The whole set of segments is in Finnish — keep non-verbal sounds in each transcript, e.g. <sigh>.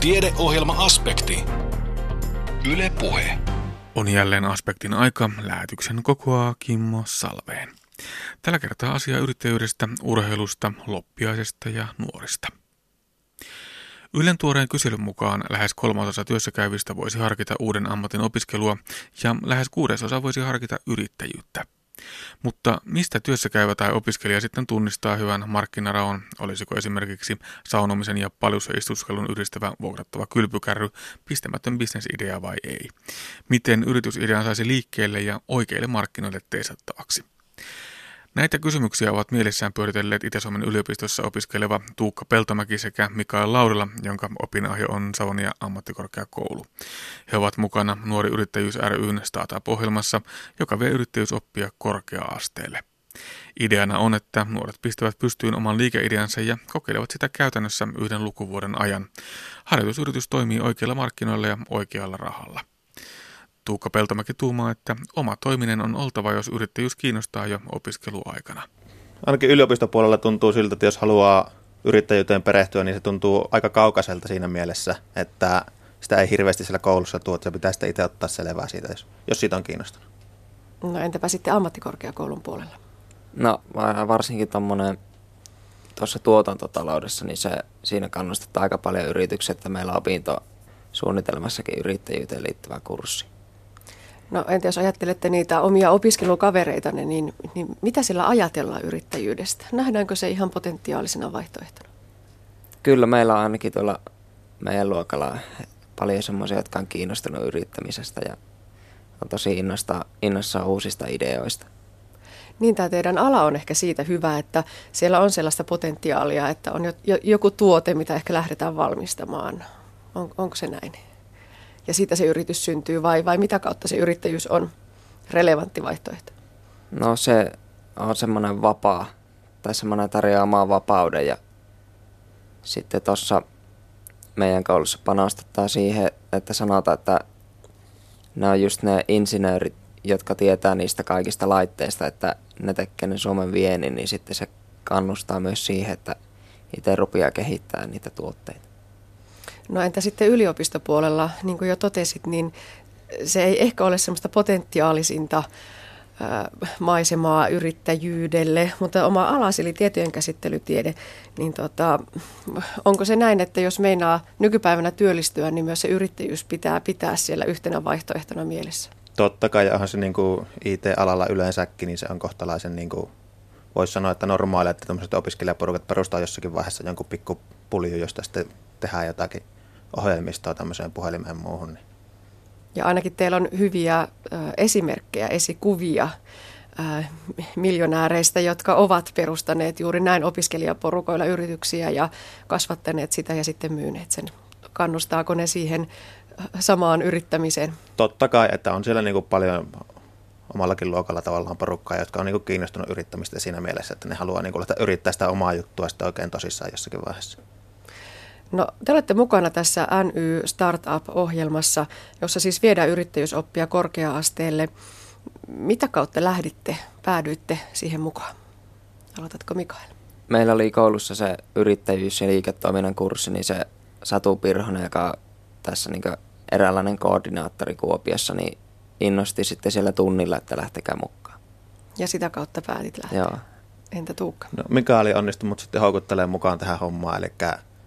Tiedeohjelma-aspekti. Yle Puhe. On jälleen aspektin aika. Lähetyksen kokoaa Kimmo Salveen. Tällä kertaa asia yrittäjyydestä, urheilusta, loppiaisesta ja nuorista. Ylen tuoreen kyselyn mukaan lähes kolmasosa työssäkäyvistä voisi harkita uuden ammatin opiskelua ja lähes kuudesosa voisi harkita yrittäjyyttä. Mutta mistä työssäkäyvä tai opiskelija sitten tunnistaa hyvän markkinaraon? Olisiko esimerkiksi saunomisen ja istuskelun yhdistävä vuokrattava kylpykärry pistämätön bisnesidea vai ei? Miten yritysidean saisi liikkeelle ja oikeille markkinoille teisattavaksi? Näitä kysymyksiä ovat mielessään pyöritelleet Itä-Suomen yliopistossa opiskeleva Tuukka Peltomäki sekä Mikael Laudela, jonka opinahjo on Savonia ammattikorkeakoulu. He ovat mukana Nuori Yrittäjyys ryn startup-ohjelmassa, joka vie yrittäjyysoppia korkea-asteelle. Ideana on, että nuoret pistävät pystyyn oman liikeideansa ja kokeilevat sitä käytännössä yhden lukuvuoden ajan. Harjoitusyritys toimii oikeilla markkinoilla ja oikealla rahalla. Tuukka Peltomäki tuumaa, että oma toiminen on oltava, jos yrittäjyys kiinnostaa jo opiskeluaikana. Ainakin yliopistopuolella tuntuu siltä, että jos haluaa yrittäjyyteen perehtyä, niin se tuntuu aika kaukaiselta siinä mielessä, että sitä ei hirveästi siellä koulussa tuo, että se pitää sitä itse ottaa selvää siitä, jos, jos siitä on kiinnostunut. No entäpä sitten ammattikorkeakoulun puolella? No varsinkin tuommoinen tuossa tuotantotaloudessa, niin se, siinä kannustetaan aika paljon yrityksiä, että meillä on opintosuunnitelmassakin yrittäjyyteen liittyvä kurssi. No entä jos ajattelette niitä omia opiskelukavereita, niin, niin mitä sillä ajatellaan yrittäjyydestä? Nähdäänkö se ihan potentiaalisena vaihtoehtona? Kyllä meillä on ainakin tuolla meidän luokalla paljon semmoisia, jotka on kiinnostunut yrittämisestä ja on tosi innosta, innossa uusista ideoista. Niin tämä teidän ala on ehkä siitä hyvä, että siellä on sellaista potentiaalia, että on jo, jo, joku tuote, mitä ehkä lähdetään valmistamaan. On, onko se näin? Ja siitä se yritys syntyy vai, vai mitä kautta se yrittäjyys on relevantti vaihtoehto? No se on semmoinen vapaa tai semmoinen tarjoaa omaa vapauden ja sitten tuossa meidän koulussa panostetaan siihen, että sanotaan, että ne on just ne insinöörit, jotka tietää niistä kaikista laitteista, että ne tekee ne Suomen viennin, niin sitten se kannustaa myös siihen, että itse rupeaa kehittää niitä tuotteita. No entä sitten yliopistopuolella, niin kuin jo totesit, niin se ei ehkä ole semmoista potentiaalisinta maisemaa yrittäjyydelle, mutta oma alasi eli tietojen käsittelytiede, niin tota, onko se näin, että jos meinaa nykypäivänä työllistyä, niin myös se yrittäjyys pitää pitää siellä yhtenä vaihtoehtona mielessä? Totta kai, onhan se niin kuin IT-alalla yleensäkin, niin se on kohtalaisen, niin kuin, voisi sanoa, että normaali, että tämmöiset opiskelijaporukat perustaa jossakin vaiheessa jonkun pikkupulju, josta sitten tehdään jotakin ohjelmistoa tämmöiseen puhelimeen muuhun. Niin. Ja ainakin teillä on hyviä esimerkkejä, esikuvia miljonääreistä, jotka ovat perustaneet juuri näin opiskelijaporukoilla yrityksiä ja kasvattaneet sitä ja sitten myyneet sen. Kannustaako ne siihen samaan yrittämiseen? Totta kai, että on siellä niin kuin paljon omallakin luokalla tavallaan porukkaa, jotka on niin kuin kiinnostunut yrittämistä siinä mielessä, että ne haluaa niin kuin yrittää sitä omaa juttua sitten oikein tosissaan jossakin vaiheessa. No, te olette mukana tässä NY Startup-ohjelmassa, jossa siis viedään yrittäjyysoppia korkea-asteelle. Mitä kautta lähditte, päädyitte siihen mukaan? Aloitatko Mikael? Meillä oli koulussa se yrittäjyys- ja liiketoiminnan kurssi, niin se Satu Pirhonen, joka tässä niin eräänlainen koordinaattori Kuopiossa, niin innosti sitten siellä tunnilla, että lähtekää mukaan. Ja sitä kautta päätit lähteä? Joo. Entä Tuukka? No, Mikaeli onnistui mut sitten houkuttelemaan mukaan tähän hommaan, eli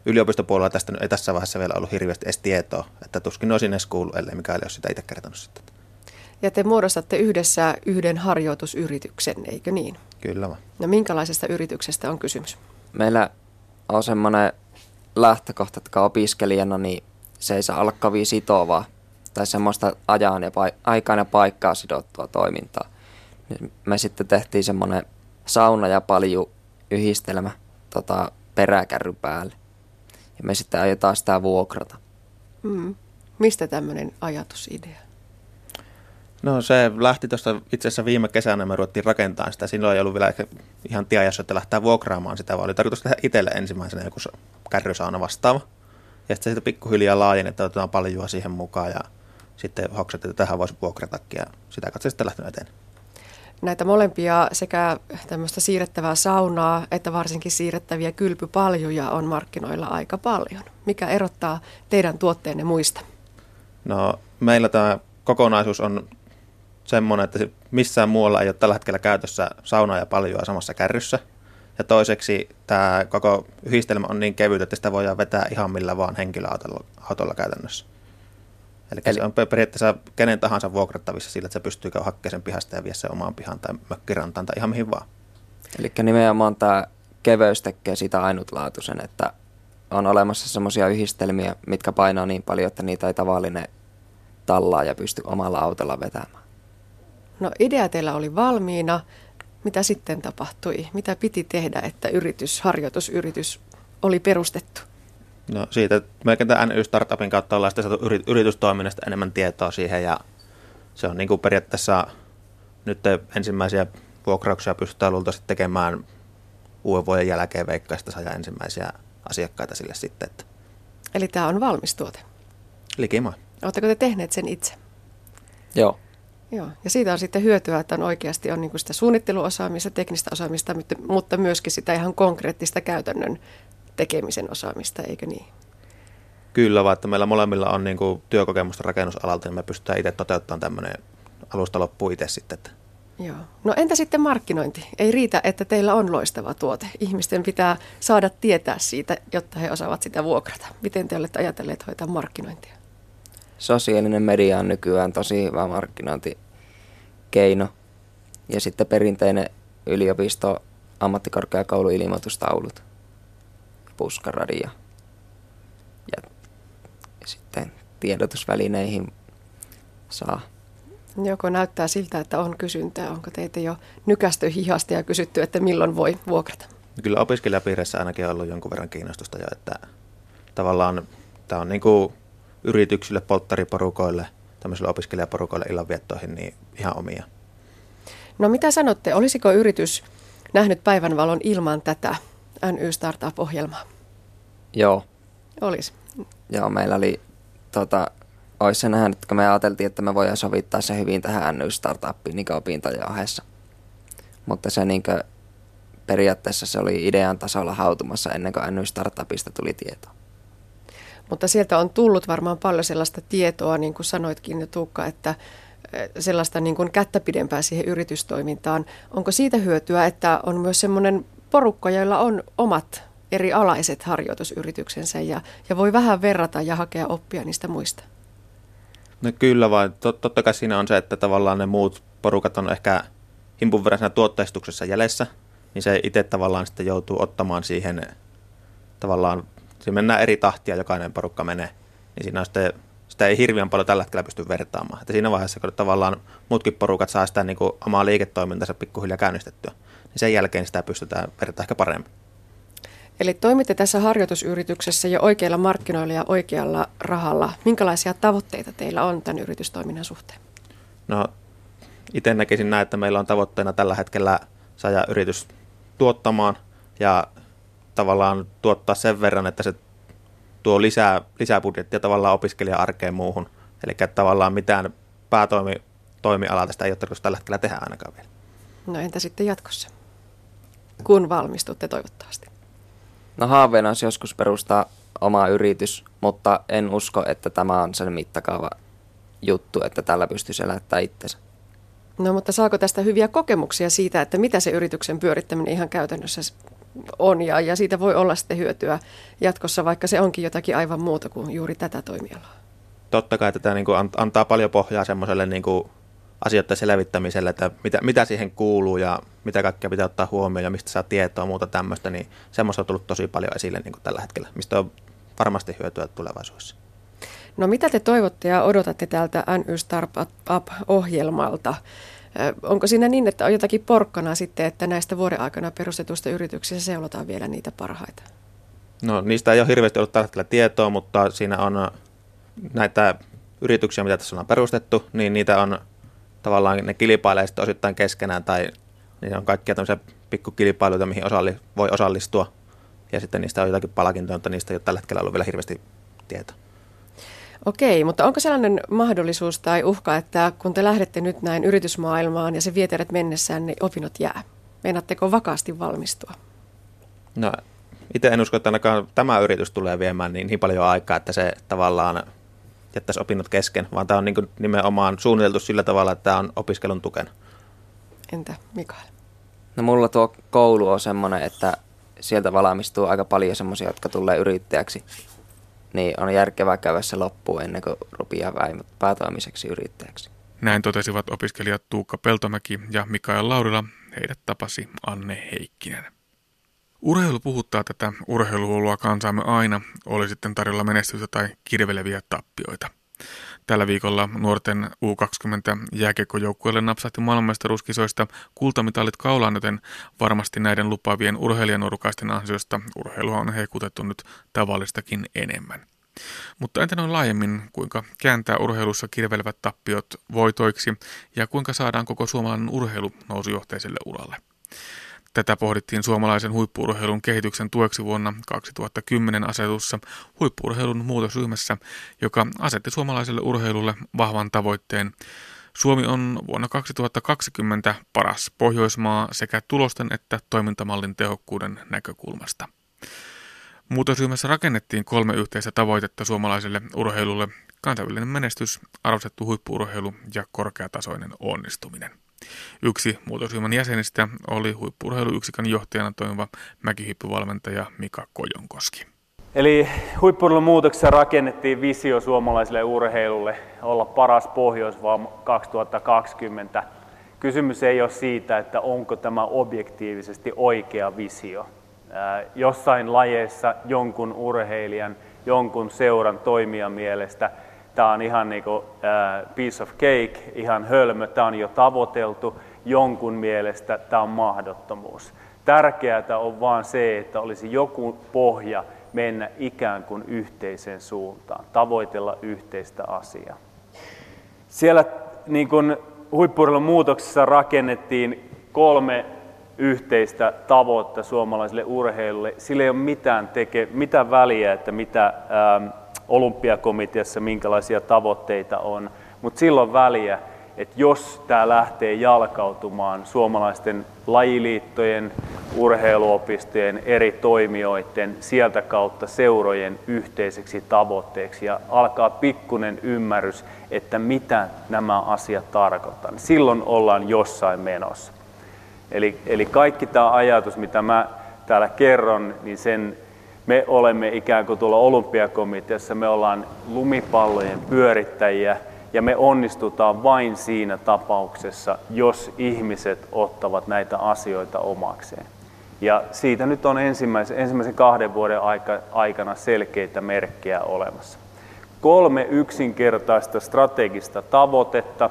yliopistopuolella tästä ei tässä vaiheessa vielä ollut hirveästi edes tietoa, että tuskin olisin edes kuullut, ellei mikä ole sitä itse kertonut sitten. Ja te muodostatte yhdessä yhden harjoitusyrityksen, eikö niin? Kyllä vaan. No minkälaisesta yrityksestä on kysymys? Meillä on semmoinen lähtökohta, että opiskelijana niin se ei saa olla kovin sitovaa tai semmoista ajan ja paik- aikaan ja paikkaa sidottua toimintaa. Me sitten tehtiin semmoinen sauna ja paljon yhdistelmä tota, peräkärry päälle ja me sitten aiotaan sitä vuokrata. Mm. Mistä tämmöinen ajatusidea? No se lähti tuosta itse asiassa viime kesänä, me ruvettiin rakentamaan sitä. Silloin ei ollut vielä ehkä ihan tiajassa, että lähtee vuokraamaan sitä, vaan oli tarkoitus tehdä itselle ensimmäisenä joku kärrysauna vastaava. Ja sitten sitä pikkuhiljaa laajennettiin, otetaan paljon siihen mukaan ja sitten hoksat, että tähän voisi vuokratakin ja sitä kautta sitten lähtenyt eteen. Näitä molempia sekä tämmöistä siirrettävää saunaa että varsinkin siirrettäviä kylpypaljuja on markkinoilla aika paljon. Mikä erottaa teidän tuotteenne muista? No meillä tämä kokonaisuus on semmoinen, että missään muualla ei ole tällä hetkellä käytössä saunaa ja paljua samassa kärryssä. Ja toiseksi tämä koko yhdistelmä on niin kevyt, että sitä voidaan vetää ihan millä vaan henkilöautolla autolla käytännössä. Eli, Eli se on periaatteessa kenen tahansa vuokrattavissa sillä, että se pystyy hakemaan sen pihasta ja vie sen omaan pihaan tai mökkirantaan tai ihan mihin vaan. Eli nimenomaan tämä keveys tekee sitä ainutlaatuisen, että on olemassa semmoisia yhdistelmiä, mitkä painaa niin paljon, että niitä ei tavallinen tallaa ja pysty omalla autolla vetämään. No idea teillä oli valmiina. Mitä sitten tapahtui? Mitä piti tehdä, että yritys, harjoitusyritys oli perustettu? No siitä, melkein tämän NY-startupin kautta ollaan sitten saatu yritystoiminnasta enemmän tietoa siihen ja se on niin kuin periaatteessa nyt ensimmäisiä vuokrauksia pystytään luultavasti tekemään uuden vuoden jälkeen veikkaista saada ensimmäisiä asiakkaita sille sitten. Että. Eli tämä on valmis tuote? Likimaan. Oletteko te tehneet sen itse? Joo. Joo, ja siitä on sitten hyötyä, että on oikeasti on niin kuin sitä suunnitteluosaamista, teknistä osaamista, mutta myöskin sitä ihan konkreettista käytännön tekemisen osaamista, eikö niin? Kyllä, vaan että meillä molemmilla on niin kuin työkokemusta rakennusalalta, niin me pystytään itse toteuttamaan tämmöinen alusta loppuun itse sitten. Että. Joo. No entä sitten markkinointi? Ei riitä, että teillä on loistava tuote. Ihmisten pitää saada tietää siitä, jotta he osaavat sitä vuokrata. Miten te olette ajatelleet hoitaa markkinointia? Sosiaalinen media on nykyään tosi hyvä markkinointikeino. Ja sitten perinteinen yliopisto, ammattikorkeakoulu ilmoitustaulut puskaradia. Ja sitten tiedotusvälineihin saa. Joko näyttää siltä, että on kysyntää, onko teitä jo nykästö hihasta ja kysytty, että milloin voi vuokrata? Kyllä opiskelijapiirissä ainakin on ollut jonkun verran kiinnostusta jo, että tavallaan tämä on niin kuin yrityksille, polttariporukoille, tämmöisille opiskelijaporukoille illanviettoihin niin ihan omia. No mitä sanotte, olisiko yritys nähnyt päivänvalon ilman tätä NY Startup-ohjelmaa? Joo. Olisi. Joo, meillä oli, tota, olisi se nähnyt, kun me ajateltiin, että me voidaan sovittaa se hyvin tähän NY Startupiin niin opintojen ohessa. Mutta se niin kuin, periaatteessa se oli idean tasolla hautumassa ennen kuin NY Startupista tuli tieto. Mutta sieltä on tullut varmaan paljon sellaista tietoa, niin kuin sanoitkin jo Tuukka, että sellaista niin kuin kättä pidempää siihen yritystoimintaan. Onko siitä hyötyä, että on myös semmoinen porukka, joilla on omat eri alaiset harjoitusyrityksensä ja, ja voi vähän verrata ja hakea oppia niistä muista? No kyllä vaan. Tot, totta kai siinä on se, että tavallaan ne muut porukat on ehkä himpun verran siinä tuotteistuksessa jäljessä, niin se itse tavallaan sitten joutuu ottamaan siihen tavallaan, se mennään eri tahtia, jokainen porukka menee, niin siinä on sitten, sitä ei hirveän paljon tällä hetkellä pysty vertaamaan. Että siinä vaiheessa, kun tavallaan muutkin porukat saa sitä niin kuin omaa liiketoimintansa pikkuhiljaa käynnistettyä, niin sen jälkeen sitä pystytään vertaamaan ehkä paremmin. Eli toimitte tässä harjoitusyrityksessä jo oikeilla markkinoilla ja oikealla rahalla. Minkälaisia tavoitteita teillä on tämän yritystoiminnan suhteen? No, itse näkisin näin, että meillä on tavoitteena tällä hetkellä saada yritys tuottamaan ja tavallaan tuottaa sen verran, että se tuo lisää, lisää budjettia tavallaan opiskelija-arkeen muuhun. Eli tavallaan mitään päätoimi toimialaa tästä ei ole tarkoitus tällä hetkellä tehdä ainakaan vielä. No entä sitten jatkossa, kun valmistutte toivottavasti? No haaveena olisi joskus perustaa oma yritys, mutta en usko, että tämä on sen mittakaava juttu, että tällä pystyisi elättää itsensä. No mutta saako tästä hyviä kokemuksia siitä, että mitä se yrityksen pyörittäminen ihan käytännössä on ja, ja siitä voi olla sitten hyötyä jatkossa, vaikka se onkin jotakin aivan muuta kuin juuri tätä toimialaa? Totta kai tätä niin kuin antaa paljon pohjaa semmoiselle niin kuin asioiden selvittämiselle, että mitä, mitä siihen kuuluu ja mitä kaikkea pitää ottaa huomioon ja mistä saa tietoa ja muuta tämmöistä, niin semmoista on tullut tosi paljon esille niin kuin tällä hetkellä, mistä on varmasti hyötyä tulevaisuudessa. No mitä te toivotte ja odotatte täältä NY Startup-ohjelmalta? Onko siinä niin, että on jotakin porkkana sitten, että näistä vuoden aikana perustetuista yrityksistä seulotaan vielä niitä parhaita? No niistä ei ole hirveästi ollut tällä hetkellä tietoa, mutta siinä on näitä yrityksiä, mitä tässä on perustettu, niin niitä on tavallaan ne kilpailee sitten osittain keskenään tai niin on kaikkia tämmöisiä pikkukilpailuita, mihin osalli, voi osallistua. Ja sitten niistä on jotakin palkintoja, mutta niistä ei ole tällä hetkellä ollut vielä hirveästi tietoa. Okei, mutta onko sellainen mahdollisuus tai uhka, että kun te lähdette nyt näin yritysmaailmaan ja se vie teidät mennessään, niin opinnot jää? Meinaatteko vakaasti valmistua? No itse en usko, että ainakaan tämä yritys tulee viemään niin, niin paljon aikaa, että se tavallaan jättäisi opinnot kesken, vaan tämä on niin nimenomaan suunniteltu sillä tavalla, että tämä on opiskelun tukena. Entä Mikael? No mulla tuo koulu on semmoinen, että sieltä valmistuu aika paljon semmoisia, jotka tulee yrittäjäksi. Niin on järkevää käydä se loppuun ennen kuin rupeaa päätoimiseksi yrittäjäksi. Näin totesivat opiskelijat Tuukka Peltomäki ja Mikael Laurila. Heidät tapasi Anne Heikkinen. Urheilu puhuttaa tätä urheiluhuolua kansaamme aina, oli sitten tarjolla menestystä tai kirveleviä tappioita. Tällä viikolla nuorten U20 jääkiekkojoukkueelle napsahti maailmanmestaruuskisoista kultamitalit kaulaan, joten varmasti näiden lupaavien urheilijanuorukaisten ansiosta urheilua on heikutettu nyt tavallistakin enemmän. Mutta entä noin laajemmin, kuinka kääntää urheilussa kirvelevät tappiot voitoiksi ja kuinka saadaan koko suomalainen urheilu nousujohteiselle uralle? Tätä pohdittiin suomalaisen huippuurheilun kehityksen tueksi vuonna 2010 asetussa huippuurheilun muutosryhmässä, joka asetti suomalaiselle urheilulle vahvan tavoitteen. Suomi on vuonna 2020 paras Pohjoismaa sekä tulosten että toimintamallin tehokkuuden näkökulmasta. Muutosryhmässä rakennettiin kolme yhteistä tavoitetta suomalaiselle urheilulle, kansainvälinen menestys, arvostettu huippuurheilu ja korkeatasoinen onnistuminen. Yksi muutosryhmän jäsenistä oli huippurheiluyksikön johtajana toimiva mäkihyppyvalmentaja Mika Kojonkoski. Eli huippuurheilun muutoksessa rakennettiin visio suomalaiselle urheilulle olla paras Pohjoismaa 2020. Kysymys ei ole siitä, että onko tämä objektiivisesti oikea visio. Jossain lajeissa jonkun urheilijan, jonkun seuran toimijan mielestä – tämä on ihan niin kuin, uh, piece of cake, ihan hölmö, tämä on jo tavoiteltu, jonkun mielestä tämä on mahdottomuus. Tärkeää on vaan se, että olisi joku pohja mennä ikään kuin yhteiseen suuntaan, tavoitella yhteistä asiaa. Siellä niin kuin muutoksessa rakennettiin kolme yhteistä tavoitetta suomalaiselle urheilulle. Sillä ei ole mitään, teke, mitään väliä, että mitä ähm, olympiakomiteassa, minkälaisia tavoitteita on, mutta silloin väliä, että jos tämä lähtee jalkautumaan suomalaisten lajiliittojen, urheiluopistojen, eri toimijoiden, sieltä kautta seurojen yhteiseksi tavoitteeksi ja alkaa pikkunen ymmärrys, että mitä nämä asiat tarkoittavat, niin silloin ollaan jossain menossa. Eli, eli kaikki tämä ajatus, mitä mä täällä kerron, niin sen me olemme ikään kuin tuolla olympiakomiteassa, me ollaan lumipallojen pyörittäjiä ja me onnistutaan vain siinä tapauksessa, jos ihmiset ottavat näitä asioita omakseen. Ja siitä nyt on ensimmäisen, ensimmäisen kahden vuoden aikana selkeitä merkkejä olemassa. Kolme yksinkertaista strategista tavoitetta,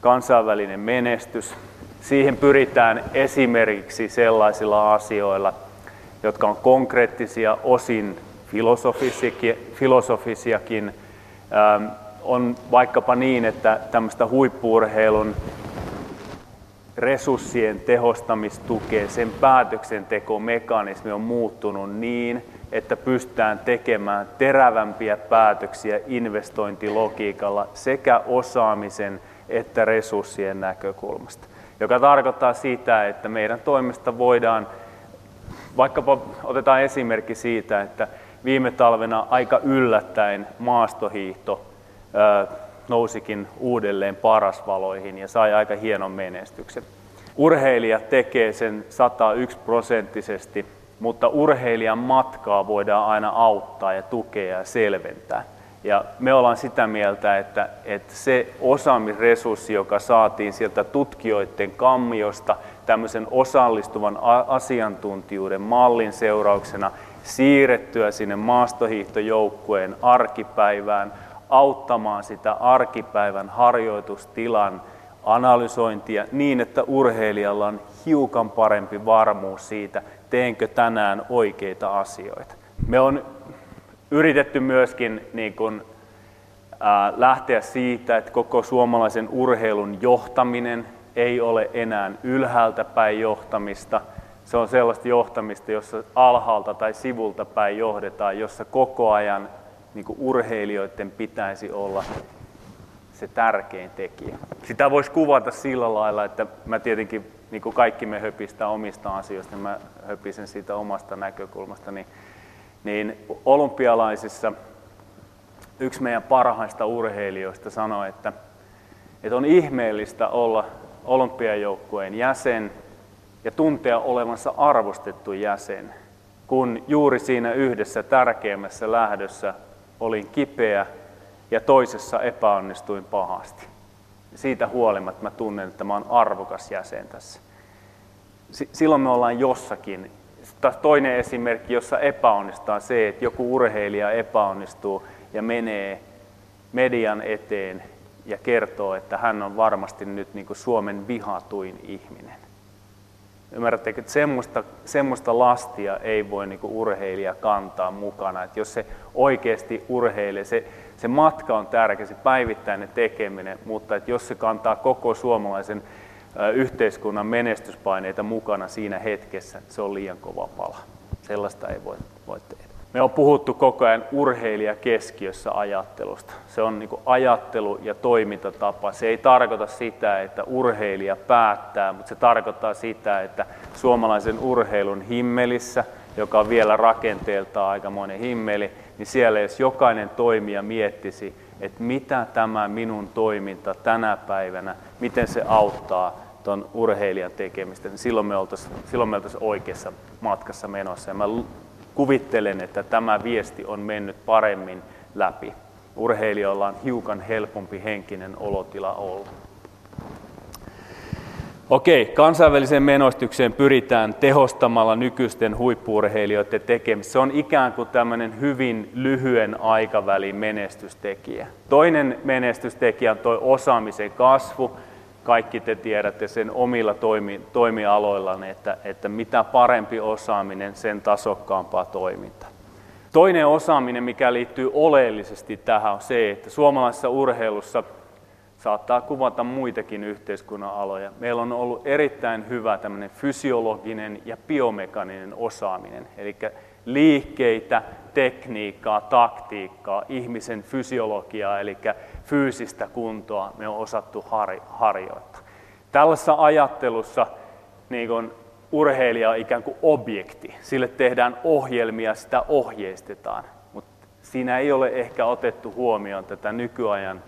kansainvälinen menestys. Siihen pyritään esimerkiksi sellaisilla asioilla, jotka on konkreettisia, osin filosofisiakin. Ähm, on vaikkapa niin, että tämmöistä huippuurheilun resurssien tehostamistukea, sen päätöksentekomekanismi on muuttunut niin, että pystytään tekemään terävämpiä päätöksiä investointilogiikalla sekä osaamisen että resurssien näkökulmasta. Joka tarkoittaa sitä, että meidän toimesta voidaan Vaikkapa otetaan esimerkki siitä, että viime talvena aika yllättäen maastohiihto nousikin uudelleen parasvaloihin ja sai aika hienon menestyksen. Urheilija tekee sen 101 prosenttisesti, mutta urheilijan matkaa voidaan aina auttaa ja tukea ja selventää. Ja me ollaan sitä mieltä, että, että se osaamisresurssi, joka saatiin sieltä tutkijoiden kammiosta, tämmöisen osallistuvan asiantuntijuuden mallin seurauksena siirrettyä sinne maastohiihtojoukkueen arkipäivään, auttamaan sitä arkipäivän harjoitustilan analysointia niin, että urheilijalla on hiukan parempi varmuus siitä, teenkö tänään oikeita asioita. Me on yritetty myöskin niin kuin, ää, lähteä siitä, että koko suomalaisen urheilun johtaminen ei ole enää ylhäältä päin johtamista. Se on sellaista johtamista, jossa alhaalta tai sivulta päin johdetaan, jossa koko ajan niin kuin urheilijoiden pitäisi olla se tärkein tekijä. Sitä voisi kuvata sillä lailla, että mä tietenkin, niin kuin kaikki me höpistää omista asioista, niin mä höpisen siitä omasta näkökulmasta, niin, niin olympialaisissa yksi meidän parhaista urheilijoista sanoi, että, että on ihmeellistä olla olympiajoukkueen jäsen ja tuntea olevansa arvostettu jäsen, kun juuri siinä yhdessä tärkeimmässä lähdössä olin kipeä ja toisessa epäonnistuin pahasti. Siitä huolimatta mä tunnen, että mä oon arvokas jäsen tässä. Silloin me ollaan jossakin. Taas toinen esimerkki, jossa epäonnistaa se, että joku urheilija epäonnistuu ja menee median eteen ja kertoo, että hän on varmasti nyt niin kuin Suomen vihatuin ihminen. Ymmärrättekö, että semmoista, semmoista lastia ei voi niin urheilija kantaa mukana. Että jos se oikeasti urheilee, se, se matka on tärkeä, se päivittäinen tekeminen, mutta että jos se kantaa koko suomalaisen yhteiskunnan menestyspaineita mukana siinä hetkessä, se on liian kova pala. Sellaista ei voi, voi tehdä. Me on puhuttu koko ajan urheilija keskiössä ajattelusta. Se on niin ajattelu ja toimintatapa. Se ei tarkoita sitä, että urheilija päättää, mutta se tarkoittaa sitä, että suomalaisen urheilun himmelissä, joka on vielä rakenteeltaan aikamoinen himmeli, niin siellä jos jokainen toimija miettisi, että mitä tämä minun toiminta tänä päivänä, miten se auttaa tuon urheilijan tekemistä, niin silloin me oltaisiin oltaisiin oikeassa matkassa menossa. Ja mä kuvittelen, että tämä viesti on mennyt paremmin läpi. Urheilijoilla on hiukan helpompi henkinen olotila olla. Okei, kansainväliseen menostykseen pyritään tehostamalla nykyisten huippuurheilijoiden tekemistä. Se on ikään kuin tämmöinen hyvin lyhyen aikavälin menestystekijä. Toinen menestystekijä on tuo osaamisen kasvu kaikki te tiedätte sen omilla toimi, toimialoillanne, että, että mitä parempi osaaminen, sen tasokkaampaa toiminta. Toinen osaaminen, mikä liittyy oleellisesti tähän, on se, että suomalaisessa urheilussa saattaa kuvata muitakin yhteiskunnan aloja. Meillä on ollut erittäin hyvä tämmöinen fysiologinen ja biomekaninen osaaminen, eli liikkeitä, tekniikkaa, taktiikkaa, ihmisen fysiologiaa, eli fyysistä kuntoa me on osattu harjoittaa. Tällaisessa ajattelussa niin kun urheilija on ikään kuin objekti. Sille tehdään ohjelmia, sitä ohjeistetaan. Mutta siinä ei ole ehkä otettu huomioon tätä nykyajan,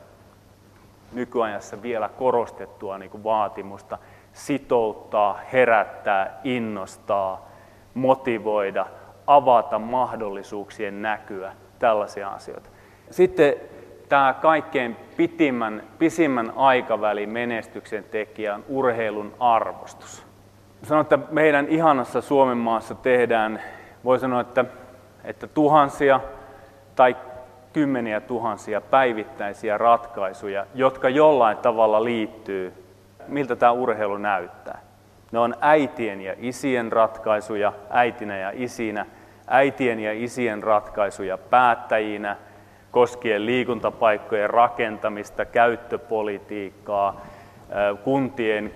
nykyajassa vielä korostettua niin kuin vaatimusta sitouttaa, herättää, innostaa, motivoida, avata mahdollisuuksien näkyä, tällaisia asioita. Sitten tämä kaikkein pitimmän, pisimmän aikavälin menestyksen tekijä on urheilun arvostus. Sanon, että meidän ihanassa Suomen maassa tehdään, voi sanoa, että, että tuhansia tai kymmeniä tuhansia päivittäisiä ratkaisuja, jotka jollain tavalla liittyy, miltä tämä urheilu näyttää. Ne on äitien ja isien ratkaisuja, äitinä ja isinä, äitien ja isien ratkaisuja päättäjinä – koskien liikuntapaikkojen rakentamista, käyttöpolitiikkaa, kuntien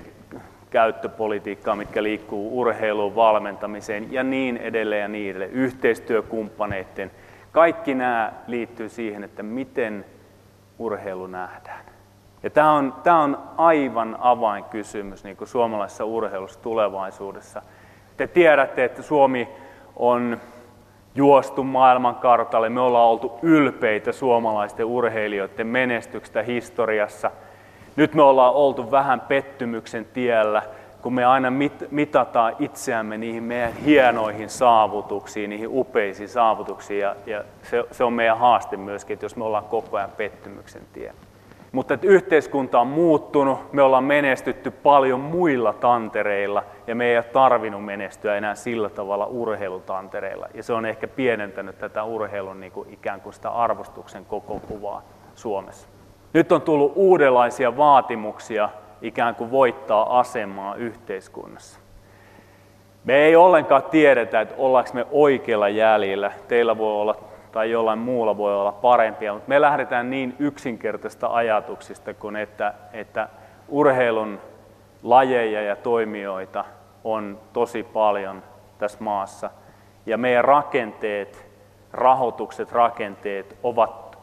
käyttöpolitiikkaa, mitkä liikkuu urheiluun, valmentamiseen ja niin edelleen ja niin edelleen, yhteistyökumppaneiden. Kaikki nämä liittyy siihen, että miten urheilu nähdään. Ja tämä on, tämä on aivan avainkysymys niin kuin suomalaisessa urheilussa tulevaisuudessa. Te tiedätte, että Suomi on juostu maailmankartalle. Me ollaan oltu ylpeitä suomalaisten urheilijoiden menestyksestä historiassa. Nyt me ollaan oltu vähän pettymyksen tiellä, kun me aina mit- mitataan itseämme niihin meidän hienoihin saavutuksiin, niihin upeisiin saavutuksiin. Ja, ja se, se on meidän haaste myöskin, että jos me ollaan koko ajan pettymyksen tiellä. Mutta että yhteiskunta on muuttunut, me ollaan menestytty paljon muilla tantereilla ja me ei ole tarvinnut menestyä enää sillä tavalla urheilutantereilla. Ja se on ehkä pienentänyt tätä urheilun niin kuin ikään kuin sitä arvostuksen koko kuvaa Suomessa. Nyt on tullut uudenlaisia vaatimuksia ikään kuin voittaa asemaa yhteiskunnassa. Me ei ollenkaan tiedetä, että ollaanko me oikealla jäljellä. Teillä voi olla tai jollain muulla voi olla parempia, mutta me lähdetään niin yksinkertaista ajatuksista kuin että, että urheilun lajeja ja toimijoita on tosi paljon tässä maassa ja meidän rakenteet rahoitukset, rakenteet ovat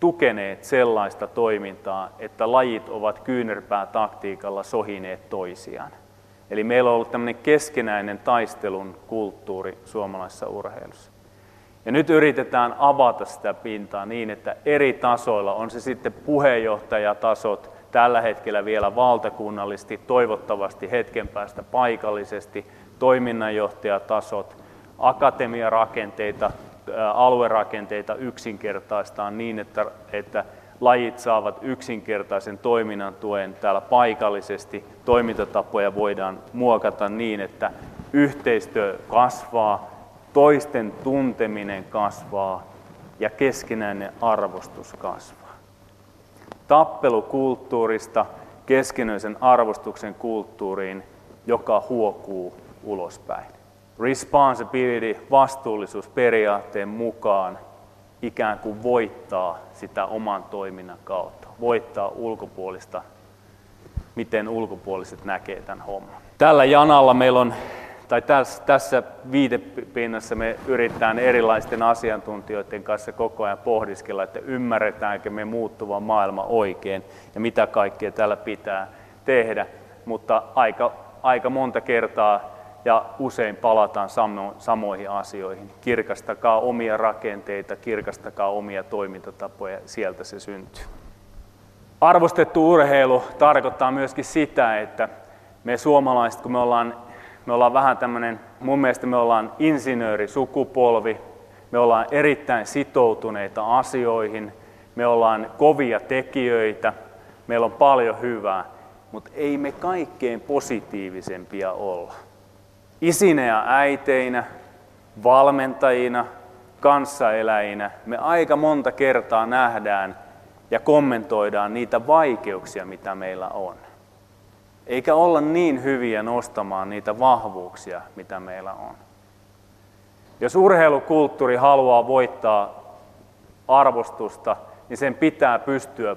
tukeneet sellaista toimintaa, että lajit ovat kyynärpää taktiikalla sohineet toisiaan. Eli meillä on ollut tämmöinen keskenäinen taistelun kulttuuri suomalaisessa urheilussa. Ja nyt yritetään avata sitä pintaa niin, että eri tasoilla, on se sitten puheenjohtajatasot, tällä hetkellä vielä valtakunnallisesti, toivottavasti hetken päästä paikallisesti, toiminnanjohtajatasot, akatemiarakenteita, aluerakenteita yksinkertaistaan niin, että, että lajit saavat yksinkertaisen toiminnan tuen täällä paikallisesti. Toimintatapoja voidaan muokata niin, että yhteistyö kasvaa, toisten tunteminen kasvaa ja keskinäinen arvostus kasvaa. Tappelukulttuurista keskinäisen arvostuksen kulttuuriin, joka huokuu ulospäin. Responsibility, vastuullisuusperiaatteen mukaan ikään kuin voittaa sitä oman toiminnan kautta, voittaa ulkopuolista, miten ulkopuoliset näkee tämän homman. Tällä janalla meillä on, tai tässä, tässä viitepinnassa me yritetään erilaisten asiantuntijoiden kanssa koko ajan pohdiskella, että ymmärretäänkö me muuttuva maailma oikein ja mitä kaikkea täällä pitää tehdä, mutta aika, aika monta kertaa ja usein palataan samo, samoihin asioihin. Kirkastakaa omia rakenteita, kirkastakaa omia toimintatapoja, sieltä se syntyy. Arvostettu urheilu tarkoittaa myöskin sitä, että me suomalaiset, kun me ollaan, me ollaan vähän tämmöinen, mun mielestä me ollaan insinöörisukupolvi, me ollaan erittäin sitoutuneita asioihin, me ollaan kovia tekijöitä, meillä on paljon hyvää, mutta ei me kaikkein positiivisempia olla. Isinä ja äiteinä, valmentajina, kanssaeläjinä me aika monta kertaa nähdään ja kommentoidaan niitä vaikeuksia, mitä meillä on. Eikä olla niin hyviä nostamaan niitä vahvuuksia, mitä meillä on. Jos urheilukulttuuri haluaa voittaa arvostusta, niin sen pitää pystyä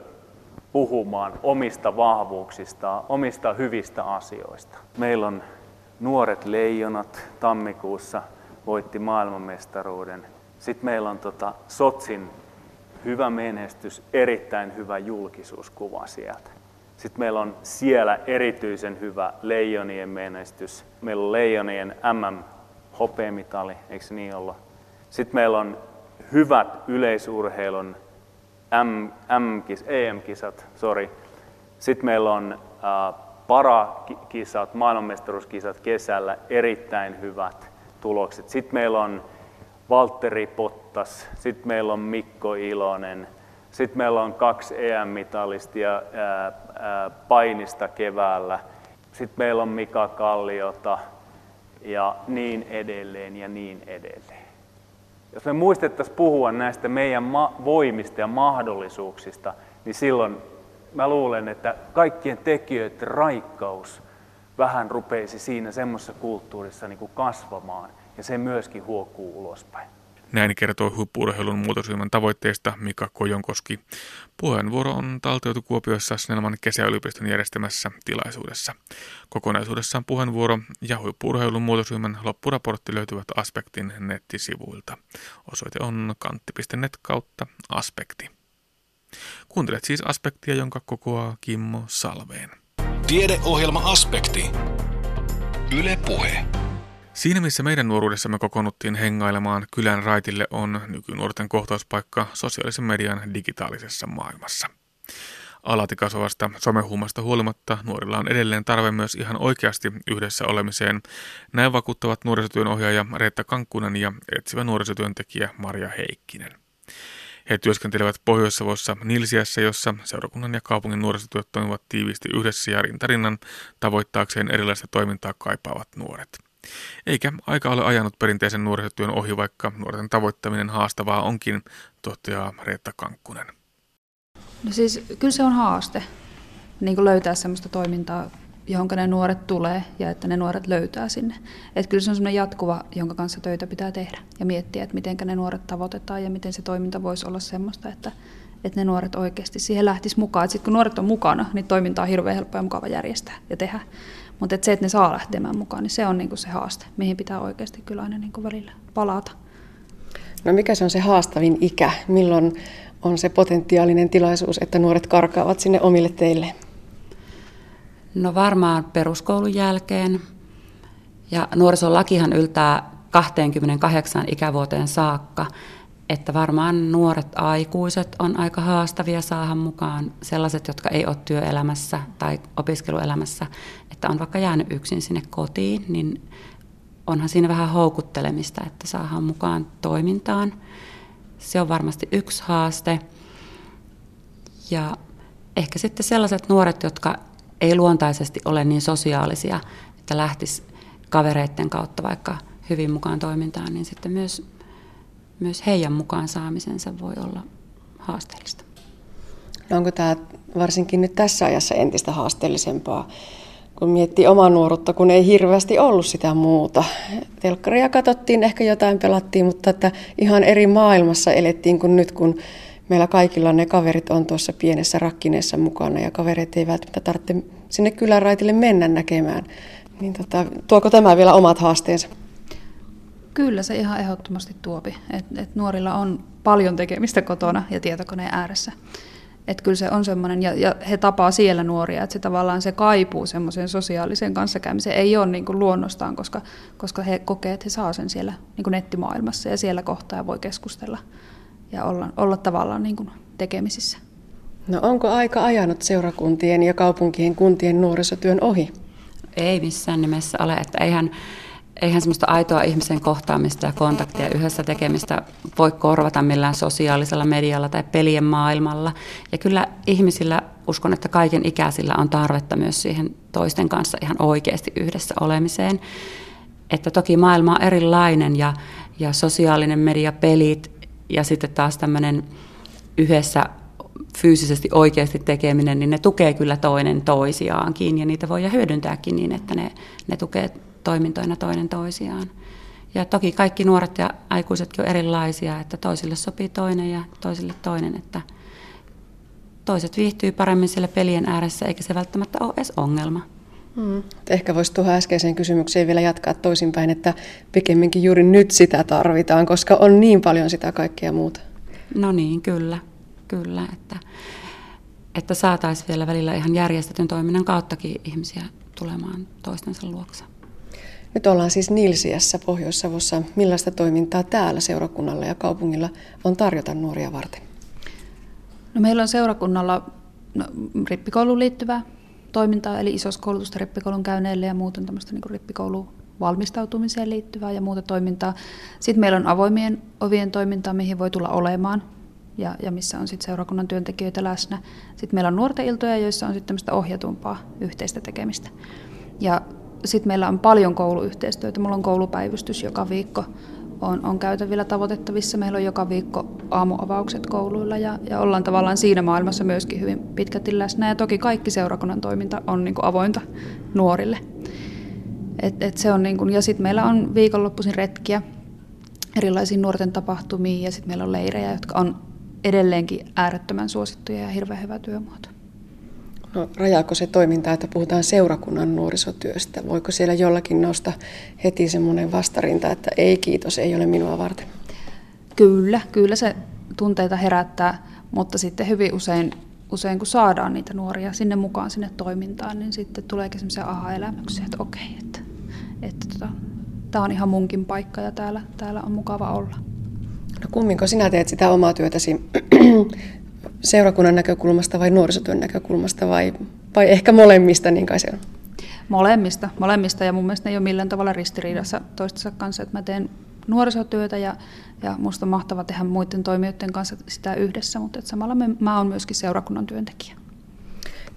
puhumaan omista vahvuuksistaan, omista hyvistä asioista. Meillä on Nuoret leijonat tammikuussa voitti maailmanmestaruuden. Sitten meillä on tota Sotsin hyvä menestys, erittäin hyvä julkisuuskuva sieltä. Sitten meillä on siellä erityisen hyvä leijonien menestys. Meillä on leijonien MM hopeamitali, eikö niin olla? Sitten meillä on hyvät yleisurheilun M, M-kis, EM-kisat, sorry. Sitten meillä on äh, parakisat, maailmanmestaruuskisat kesällä, erittäin hyvät tulokset. Sitten meillä on Valtteri Pottas, sitten meillä on Mikko Ilonen, sitten meillä on kaksi EM-mitalistia painista keväällä, sitten meillä on Mika Kalliota ja niin edelleen ja niin edelleen. Jos me muistettaisiin puhua näistä meidän voimista ja mahdollisuuksista, niin silloin mä luulen, että kaikkien tekijöiden raikkaus vähän rupeisi siinä semmoisessa kulttuurissa niin kuin kasvamaan ja se myöskin huokuu ulospäin. Näin kertoo huippuurheilun muutosryhmän tavoitteesta Mika Kojonkoski. Puheenvuoro on taltioitu Kuopiossa Snellman kesäyliopiston järjestämässä tilaisuudessa. Kokonaisuudessaan puheenvuoro ja huippuurheilun muutosryhmän loppuraportti löytyvät Aspektin nettisivuilta. Osoite on kantti.net kautta aspekti. Kuuntelet siis aspektia, jonka kokoaa Kimmo Salveen. Tiedeohjelma Aspekti. Yle Puhe. Siinä missä meidän nuoruudessamme kokoonnuttiin hengailemaan kylän raitille on nykynuorten kohtauspaikka sosiaalisen median digitaalisessa maailmassa. Alati kasvavasta somehuumasta huolimatta nuorilla on edelleen tarve myös ihan oikeasti yhdessä olemiseen. Näin vakuuttavat nuorisotyön ohjaaja Reetta Kankkunen ja etsivä nuorisotyöntekijä Maria Heikkinen. He työskentelevät Pohjois-Savossa Nilsiässä, jossa seurakunnan ja kaupungin nuorisotyöt toimivat tiiviisti yhdessä ja rintarinnan tavoittaakseen erilaista toimintaa kaipaavat nuoret. Eikä aika ole ajanut perinteisen nuorisotyön ohi, vaikka nuorten tavoittaminen haastavaa onkin, toteaa Reetta Kankkunen. No siis kyllä se on haaste niin löytää sellaista toimintaa, johon ne nuoret tulee ja että ne nuoret löytää sinne. Että kyllä se on sellainen jatkuva, jonka kanssa töitä pitää tehdä ja miettiä, että miten ne nuoret tavoitetaan ja miten se toiminta voisi olla semmoista, että, että ne nuoret oikeasti siihen lähtisi mukaan. Sitten kun nuoret on mukana, niin toiminta on hirveän helppo ja mukava järjestää ja tehdä. Mutta se, että ne saa lähtemään mukaan, niin se on niinku se haaste, mihin pitää oikeasti kyllä aina niinku välillä palata. No mikä se on se haastavin ikä? Milloin on se potentiaalinen tilaisuus, että nuoret karkaavat sinne omille teille? No varmaan peruskoulun jälkeen. Ja nuorisolakihan yltää 28 ikävuoteen saakka, että varmaan nuoret aikuiset on aika haastavia saada mukaan sellaiset, jotka ei ole työelämässä tai opiskeluelämässä, että on vaikka jäänyt yksin sinne kotiin, niin onhan siinä vähän houkuttelemista, että saadaan mukaan toimintaan. Se on varmasti yksi haaste. Ja ehkä sitten sellaiset nuoret, jotka ei luontaisesti ole niin sosiaalisia, että lähtis kavereiden kautta vaikka hyvin mukaan toimintaan, niin sitten myös, myös heidän mukaan saamisensa voi olla haasteellista. No onko tämä varsinkin nyt tässä ajassa entistä haasteellisempaa, kun miettii omaa nuoruutta, kun ei hirveästi ollut sitä muuta. Telkkaria katsottiin, ehkä jotain pelattiin, mutta että ihan eri maailmassa elettiin kuin nyt, kun meillä kaikilla ne kaverit on tuossa pienessä rakkineessa mukana ja kaverit ei välttämättä tarvitse sinne kyläraitille mennä näkemään. Niin tota, tuoko tämä vielä omat haasteensa? Kyllä se ihan ehdottomasti tuopi. Et, et nuorilla on paljon tekemistä kotona ja tietokoneen ääressä. Että kyllä se on semmoinen, ja, ja he tapaa siellä nuoria, että se tavallaan se kaipuu semmoiseen sosiaaliseen kanssakäymiseen. Ei ole niin kuin luonnostaan, koska, koska he kokee, että he saa sen siellä niin kuin nettimaailmassa ja siellä kohtaa voi keskustella ja olla, olla tavallaan niin kuin tekemisissä. No onko aika ajanut seurakuntien ja kaupunkien kuntien nuorisotyön ohi? Ei missään nimessä ole, että eihän, eihän semmoista aitoa ihmisen kohtaamista ja kontaktia yhdessä tekemistä voi korvata millään sosiaalisella medialla tai pelien maailmalla. Ja kyllä ihmisillä, uskon, että kaiken ikäisillä on tarvetta myös siihen toisten kanssa ihan oikeasti yhdessä olemiseen. Että toki maailma on erilainen ja, ja sosiaalinen media, pelit ja sitten taas tämmöinen yhdessä fyysisesti oikeasti tekeminen, niin ne tukee kyllä toinen toisiaankin ja niitä voi hyödyntääkin niin, että ne, ne tukee toimintoina toinen toisiaan. Ja toki kaikki nuoret ja aikuisetkin on erilaisia, että toisille sopii toinen ja toisille toinen, että toiset viihtyy paremmin siellä pelien ääressä, eikä se välttämättä ole edes ongelma. Hmm. Ehkä voisi tuohon äskeiseen kysymykseen vielä jatkaa toisinpäin, että pikemminkin juuri nyt sitä tarvitaan, koska on niin paljon sitä kaikkea muuta. No niin, kyllä kyllä, että, että saataisiin vielä välillä ihan järjestetyn toiminnan kauttakin ihmisiä tulemaan toistensa luokse. Nyt ollaan siis Nilsiässä Pohjois-Savossa. Millaista toimintaa täällä seurakunnalla ja kaupungilla on tarjota nuoria varten? No meillä on seurakunnalla no, rippikouluun liittyvää toimintaa, eli isoskoulutusta rippikoulun käyneille ja muuten tämmöistä niin rippikouluun valmistautumiseen liittyvää ja muuta toimintaa. Sitten meillä on avoimien ovien toimintaa, mihin voi tulla olemaan ja, ja missä on sitten seurakunnan työntekijöitä läsnä. Sitten meillä on nuorten iltoja, joissa on sitten tämmöistä ohjatumpaa yhteistä tekemistä. Ja sitten meillä on paljon kouluyhteistyötä. Mulla on koulupäivystys joka viikko. On, on käytävillä tavoitettavissa. Meillä on joka viikko aamuavaukset kouluilla ja, ja ollaan tavallaan siinä maailmassa myöskin hyvin pitkälti läsnä. Ja toki kaikki seurakunnan toiminta on niin kuin avointa nuorille. Et, et se on niin kuin, ja sitten meillä on viikonloppuisin retkiä erilaisiin nuorten tapahtumiin ja sitten meillä on leirejä, jotka on edelleenkin äärettömän suosittuja ja hirveän hyvä työmuoto. No, rajaako se toiminta, että puhutaan seurakunnan nuorisotyöstä? Voiko siellä jollakin nousta heti semmoinen vastarinta, että ei kiitos, ei ole minua varten? Kyllä, kyllä se tunteita herättää, mutta sitten hyvin usein, usein kun saadaan niitä nuoria sinne mukaan sinne toimintaan, niin sitten tuleekin semmoisia aha-elämyksiä, että okei, että, että tota, tämä on ihan munkin paikka ja täällä, täällä on mukava olla. No kumminko sinä teet sitä omaa työtäsi seurakunnan näkökulmasta vai nuorisotyön näkökulmasta vai, vai ehkä molemmista, niin kai se on? Molemmista, molemmista ja mun mielestä ne ei ole millään tavalla ristiriidassa toistensa kanssa, että mä teen nuorisotyötä ja, ja musta on mahtava tehdä muiden toimijoiden kanssa sitä yhdessä, mutta että samalla me, mä oon myöskin seurakunnan työntekijä.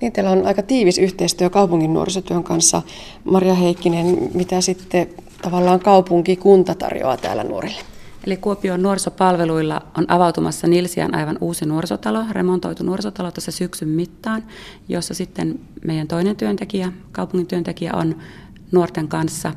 Niin, teillä on aika tiivis yhteistyö kaupungin nuorisotyön kanssa. Maria Heikkinen, mitä sitten tavallaan kaupunki, kunta tarjoaa täällä nuorille? Eli Kuopion nuorisopalveluilla on avautumassa Nilsian aivan uusi nuorisotalo, remontoitu nuorisotalo tässä syksyn mittaan, jossa sitten meidän toinen työntekijä, kaupungin työntekijä on nuorten kanssa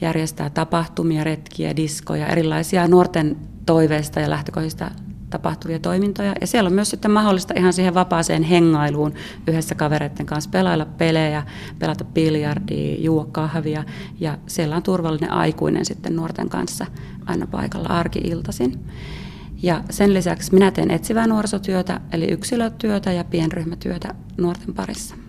järjestää tapahtumia, retkiä, diskoja, erilaisia nuorten toiveista ja lähtökohdista tapahtuvia toimintoja. Ja siellä on myös sitten mahdollista ihan siihen vapaaseen hengailuun yhdessä kavereiden kanssa pelailla pelejä, pelata biljardia, juo kahvia. Ja siellä on turvallinen aikuinen sitten nuorten kanssa aina paikalla arki-iltaisin. Ja sen lisäksi minä teen etsivää nuorisotyötä, eli yksilötyötä ja pienryhmätyötä nuorten parissa.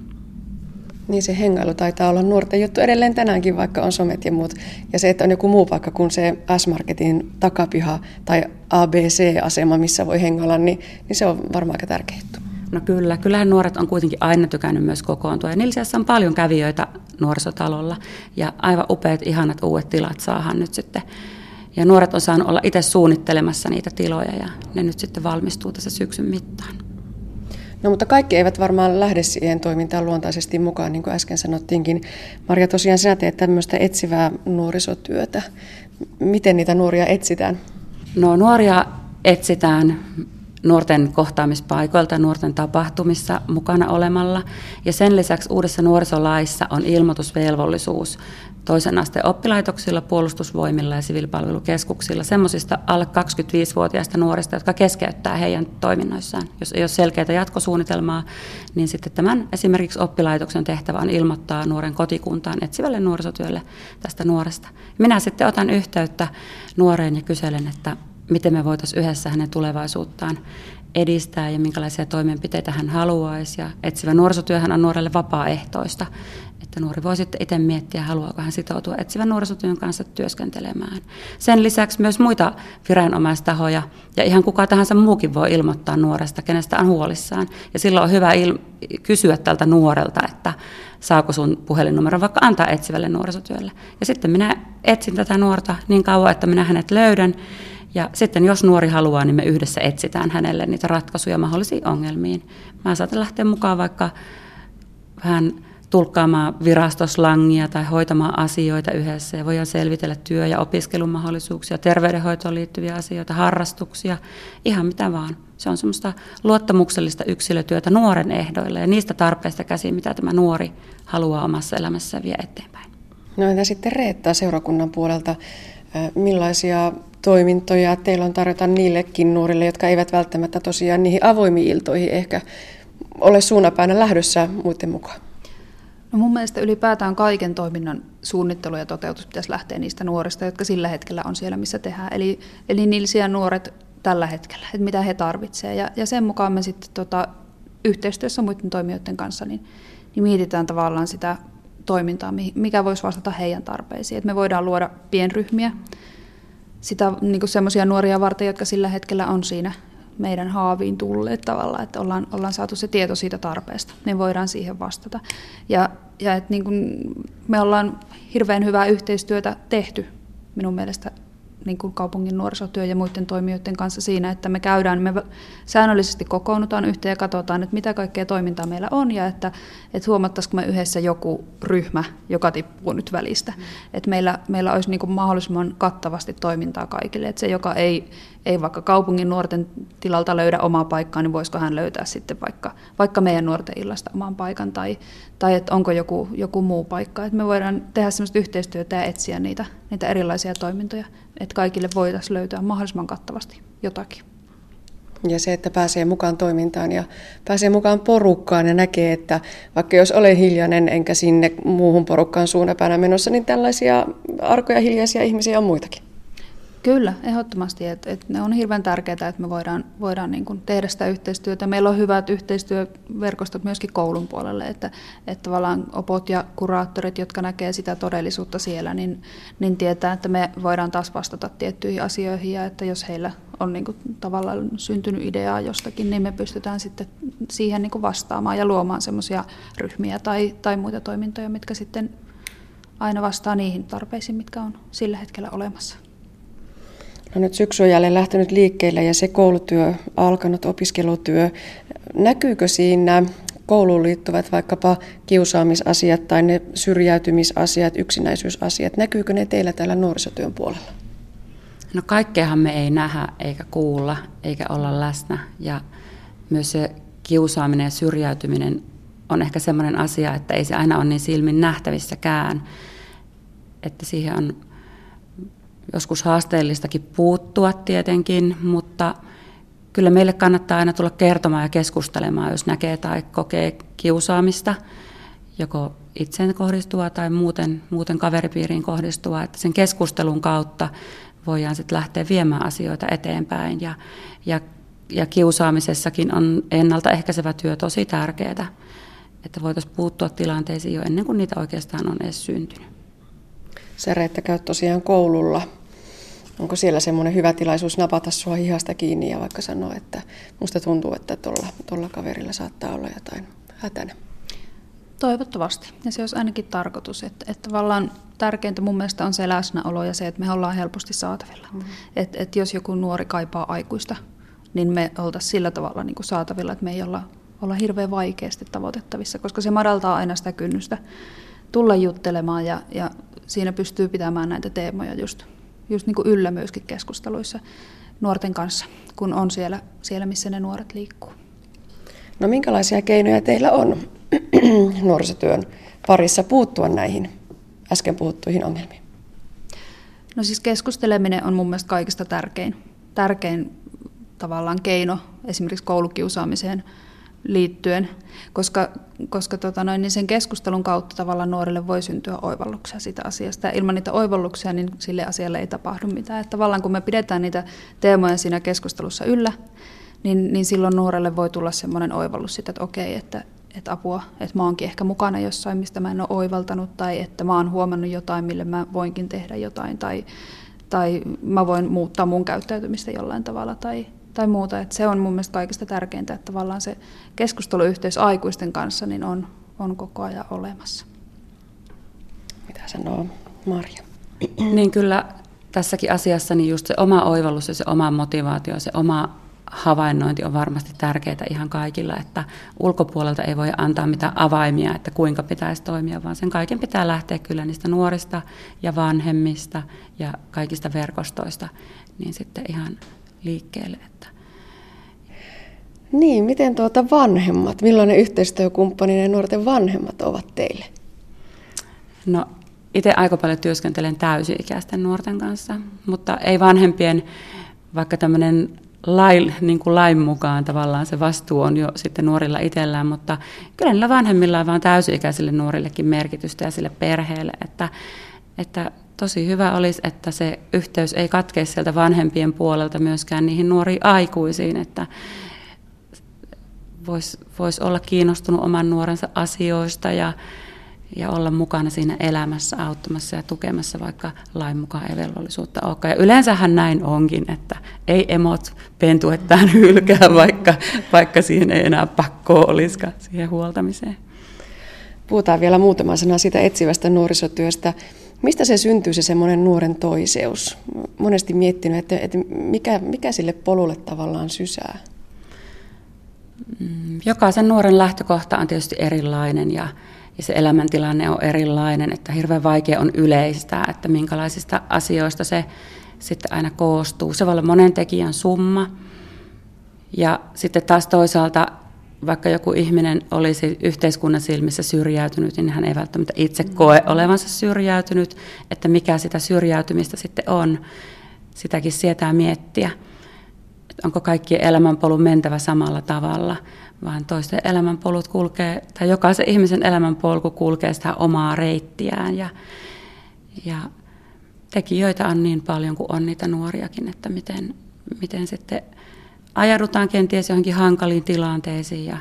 Niin se hengailu taitaa olla nuorten juttu edelleen tänäänkin, vaikka on somet ja muut. Ja se, että on joku muu paikka kuin se S-Marketin takapiha tai ABC-asema, missä voi hengailla, niin, niin se on varmaan aika tärkeä juttu. No kyllä, kyllähän nuoret on kuitenkin aina tykännyt myös kokoontua. Ja niillä on paljon kävijöitä nuorisotalolla ja aivan upeat, ihanat uudet tilat saahan nyt sitten. Ja nuoret on saanut olla itse suunnittelemassa niitä tiloja ja ne nyt sitten valmistuu tässä syksyn mittaan. No mutta kaikki eivät varmaan lähde siihen toimintaan luontaisesti mukaan, niin kuin äsken sanottiinkin. Marja, tosiaan sinä teet tämmöistä etsivää nuorisotyötä. Miten niitä nuoria etsitään? No nuoria etsitään nuorten kohtaamispaikoilta, nuorten tapahtumissa mukana olemalla. Ja sen lisäksi uudessa nuorisolaissa on ilmoitusvelvollisuus toisen asteen oppilaitoksilla, puolustusvoimilla ja siviilipalvelukeskuksilla semmoisista alle 25-vuotiaista nuorista, jotka keskeyttää heidän toiminnoissaan. Jos ei ole selkeää jatkosuunnitelmaa, niin sitten tämän esimerkiksi oppilaitoksen tehtävä on ilmoittaa nuoren kotikuntaan etsivälle nuorisotyölle tästä nuoresta. Minä sitten otan yhteyttä nuoreen ja kyselen, että miten me voitaisiin yhdessä hänen tulevaisuuttaan edistää ja minkälaisia toimenpiteitä hän haluaisi. Ja etsivä nuorisotyöhän on nuorelle vapaaehtoista, että nuori voi sitten itse miettiä, haluaako hän sitoutua etsivän nuorisotyön kanssa työskentelemään. Sen lisäksi myös muita viranomaistahoja ja ihan kuka tahansa muukin voi ilmoittaa nuoresta, kenestä on huolissaan. Ja silloin on hyvä il- kysyä tältä nuorelta, että saako sun puhelinnumero vaikka antaa etsivälle nuorisotyölle. Ja sitten minä etsin tätä nuorta niin kauan, että minä hänet löydän ja sitten jos nuori haluaa, niin me yhdessä etsitään hänelle niitä ratkaisuja mahdollisiin ongelmiin. Mä saatan lähteä mukaan vaikka vähän tulkkaamaan virastoslangia tai hoitamaan asioita yhdessä ja voidaan selvitellä työ- ja opiskelumahdollisuuksia, terveydenhoitoon liittyviä asioita, harrastuksia, ihan mitä vaan. Se on semmoista luottamuksellista yksilötyötä nuoren ehdoilla ja niistä tarpeista käsin, mitä tämä nuori haluaa omassa elämässään vie eteenpäin. No entä sitten Reetta seurakunnan puolelta? Millaisia toimintoja teillä on tarjota niillekin nuorille, jotka eivät välttämättä tosiaan niihin avoimiin iltoihin ehkä ole suunapäänä lähdössä muiden mukaan? No mun mielestä ylipäätään kaiken toiminnan suunnittelu ja toteutus pitäisi lähteä niistä nuorista, jotka sillä hetkellä on siellä, missä tehdään. Eli, eli niillä nuoret tällä hetkellä, että mitä he tarvitsevat. Ja, ja sen mukaan me sitten tota, yhteistyössä muiden toimijoiden kanssa niin, niin mietitään tavallaan sitä toimintaa, mikä voisi vastata heidän tarpeisiin. Että me voidaan luoda pienryhmiä, sitä niin semmoisia nuoria varten, jotka sillä hetkellä on siinä meidän haaviin tulleet tavallaan, että ollaan, ollaan saatu se tieto siitä tarpeesta, niin voidaan siihen vastata. Ja, ja että niin kuin me ollaan hirveän hyvää yhteistyötä tehty minun mielestä niin kuin kaupungin nuorisotyö ja muiden toimijoiden kanssa siinä, että me käydään, me säännöllisesti kokoonnutaan yhteen ja katsotaan, että mitä kaikkea toimintaa meillä on ja että, että huomattaisiko me yhdessä joku ryhmä, joka tippuu nyt välistä. Mm. Että meillä, meillä olisi niin kuin mahdollisimman kattavasti toimintaa kaikille, että se, joka ei, ei vaikka kaupungin nuorten tilalta löydä omaa paikkaa, niin voisiko hän löytää sitten vaikka, vaikka meidän nuorten illasta oman paikan tai, tai että onko joku, joku muu paikka. Että me voidaan tehdä sellaista yhteistyötä ja etsiä niitä, niitä erilaisia toimintoja, että kaikille voitaisiin löytää mahdollisimman kattavasti jotakin. Ja se, että pääsee mukaan toimintaan ja pääsee mukaan porukkaan ja näkee, että vaikka jos olen hiljainen enkä sinne muuhun porukkaan suunnapäällä menossa, niin tällaisia arkoja hiljaisia ihmisiä on muitakin. Kyllä, ehdottomasti. Et, et ne on hirveän tärkeää, että me voidaan, voidaan niin kuin tehdä sitä yhteistyötä. Meillä on hyvät yhteistyöverkostot myöskin koulun puolelle, että, että tavallaan opot ja kuraattorit, jotka näkee sitä todellisuutta siellä, niin, niin tietää, että me voidaan taas vastata tiettyihin asioihin ja että jos heillä on niin kuin tavallaan syntynyt ideaa jostakin, niin me pystytään sitten siihen niin kuin vastaamaan ja luomaan semmoisia ryhmiä tai, tai muita toimintoja, mitkä sitten aina vastaa niihin tarpeisiin, mitkä on sillä hetkellä olemassa. No nyt syksy on jälleen lähtenyt liikkeelle ja se koulutyö, alkanut opiskelutyö, näkyykö siinä kouluun liittyvät vaikkapa kiusaamisasiat tai ne syrjäytymisasiat, yksinäisyysasiat, näkyykö ne teillä täällä nuorisotyön puolella? No kaikkeahan me ei nähdä eikä kuulla eikä olla läsnä. Ja myös se kiusaaminen ja syrjäytyminen on ehkä sellainen asia, että ei se aina ole niin silmin nähtävissäkään, että siihen on joskus haasteellistakin puuttua tietenkin, mutta kyllä meille kannattaa aina tulla kertomaan ja keskustelemaan, jos näkee tai kokee kiusaamista, joko itseen kohdistuvaa tai muuten, muuten kaveripiiriin kohdistuvaa, että sen keskustelun kautta voidaan sitten lähteä viemään asioita eteenpäin ja, ja, ja kiusaamisessakin on ennaltaehkäisevä työ tosi tärkeää, että voitaisiin puuttua tilanteisiin jo ennen kuin niitä oikeastaan on edes syntynyt. Sä Reetta käyt tosiaan koululla. Onko siellä semmoinen hyvä tilaisuus napata sua hihasta kiinni ja vaikka sanoa, että musta tuntuu, että tuolla, tuolla kaverilla saattaa olla jotain hätänä? Toivottavasti. Ja se olisi ainakin tarkoitus. Että, että tavallaan tärkeintä mun mielestä on se läsnäolo ja se, että me ollaan helposti saatavilla. Mm. Että et jos joku nuori kaipaa aikuista, niin me oltaisiin sillä tavalla niin kuin saatavilla, että me ei olla, olla hirveän vaikeasti tavoitettavissa, koska se madaltaa aina sitä kynnystä tulla juttelemaan ja, ja siinä pystyy pitämään näitä teemoja just, just niin kuin yllä myöskin keskusteluissa nuorten kanssa, kun on siellä, siellä, missä ne nuoret liikkuu. No minkälaisia keinoja teillä on <clears throat> nuorisotyön parissa puuttua näihin äsken puhuttuihin ongelmiin? No siis keskusteleminen on mun mielestä kaikista tärkein, tärkein tavallaan keino esimerkiksi koulukiusaamiseen liittyen, koska, koska tota noin, niin sen keskustelun kautta tavallaan nuorille voi syntyä oivalluksia siitä asiasta. Ilman niitä oivalluksia niin sille asialle ei tapahdu mitään. Että tavallaan kun me pidetään niitä teemoja siinä keskustelussa yllä, niin, niin silloin nuorelle voi tulla semmoinen oivallus siitä, että okei, että, että apua, että mä oonkin ehkä mukana jossain, mistä mä en ole oivaltanut, tai että mä oon huomannut jotain, mille mä voinkin tehdä jotain, tai, tai mä voin muuttaa mun käyttäytymistä jollain tavalla, tai, tai muuta. Että se on mun mielestä kaikista tärkeintä, että tavallaan se keskusteluyhteys aikuisten kanssa niin on, on koko ajan olemassa. Mitä sanoo Marja? Niin kyllä tässäkin asiassa niin just se oma oivallus ja se oma motivaatio, se oma havainnointi on varmasti tärkeää ihan kaikilla, että ulkopuolelta ei voi antaa mitään avaimia, että kuinka pitäisi toimia, vaan sen kaiken pitää lähteä kyllä niistä nuorista ja vanhemmista ja kaikista verkostoista, niin sitten ihan liikkeelle. Että. Niin, miten tuota vanhemmat, millainen yhteistyökumppani ne nuorten vanhemmat ovat teille? No itse aika paljon työskentelen täysi-ikäisten nuorten kanssa, mutta ei vanhempien, vaikka tämmöinen lain, niin kuin lain mukaan tavallaan se vastuu on jo sitten nuorilla itsellään, mutta kyllä niillä vanhemmilla on vaan täysi-ikäisille nuorillekin merkitystä ja sille perheelle, että, että tosi hyvä olisi, että se yhteys ei katkea sieltä vanhempien puolelta myöskään niihin nuoriin aikuisiin, että voisi vois olla kiinnostunut oman nuorensa asioista ja, ja olla mukana siinä elämässä auttamassa ja tukemassa, vaikka lain mukaan ei velvollisuutta olekaan. Ja yleensähän näin onkin, että ei emot pentuettaan hylkää, vaikka, vaikka siihen ei enää pakkoa olisikaan siihen huoltamiseen. Puhutaan vielä muutama sana siitä etsivästä nuorisotyöstä. Mistä se syntyy se semmoinen nuoren toiseus? Monesti miettinyt, että, että mikä, mikä sille polulle tavallaan sysää? Mm, jokaisen nuoren lähtökohta on tietysti erilainen ja, ja se elämäntilanne on erilainen, että hirveän vaikea on yleistää, että minkälaisista asioista se sitten aina koostuu. Se voi olla monen tekijän summa ja sitten taas toisaalta vaikka joku ihminen olisi yhteiskunnan silmissä syrjäytynyt, niin hän ei välttämättä itse koe olevansa syrjäytynyt, että mikä sitä syrjäytymistä sitten on. Sitäkin sietää miettiä, että onko kaikkien elämänpolun mentävä samalla tavalla, vaan toisten elämänpolut kulkee, tai jokaisen ihmisen elämänpolku kulkee sitä omaa reittiään. Ja, ja tekijöitä on niin paljon kuin on niitä nuoriakin, että miten, miten sitten ajaudutaan kenties johonkin hankaliin tilanteisiin ja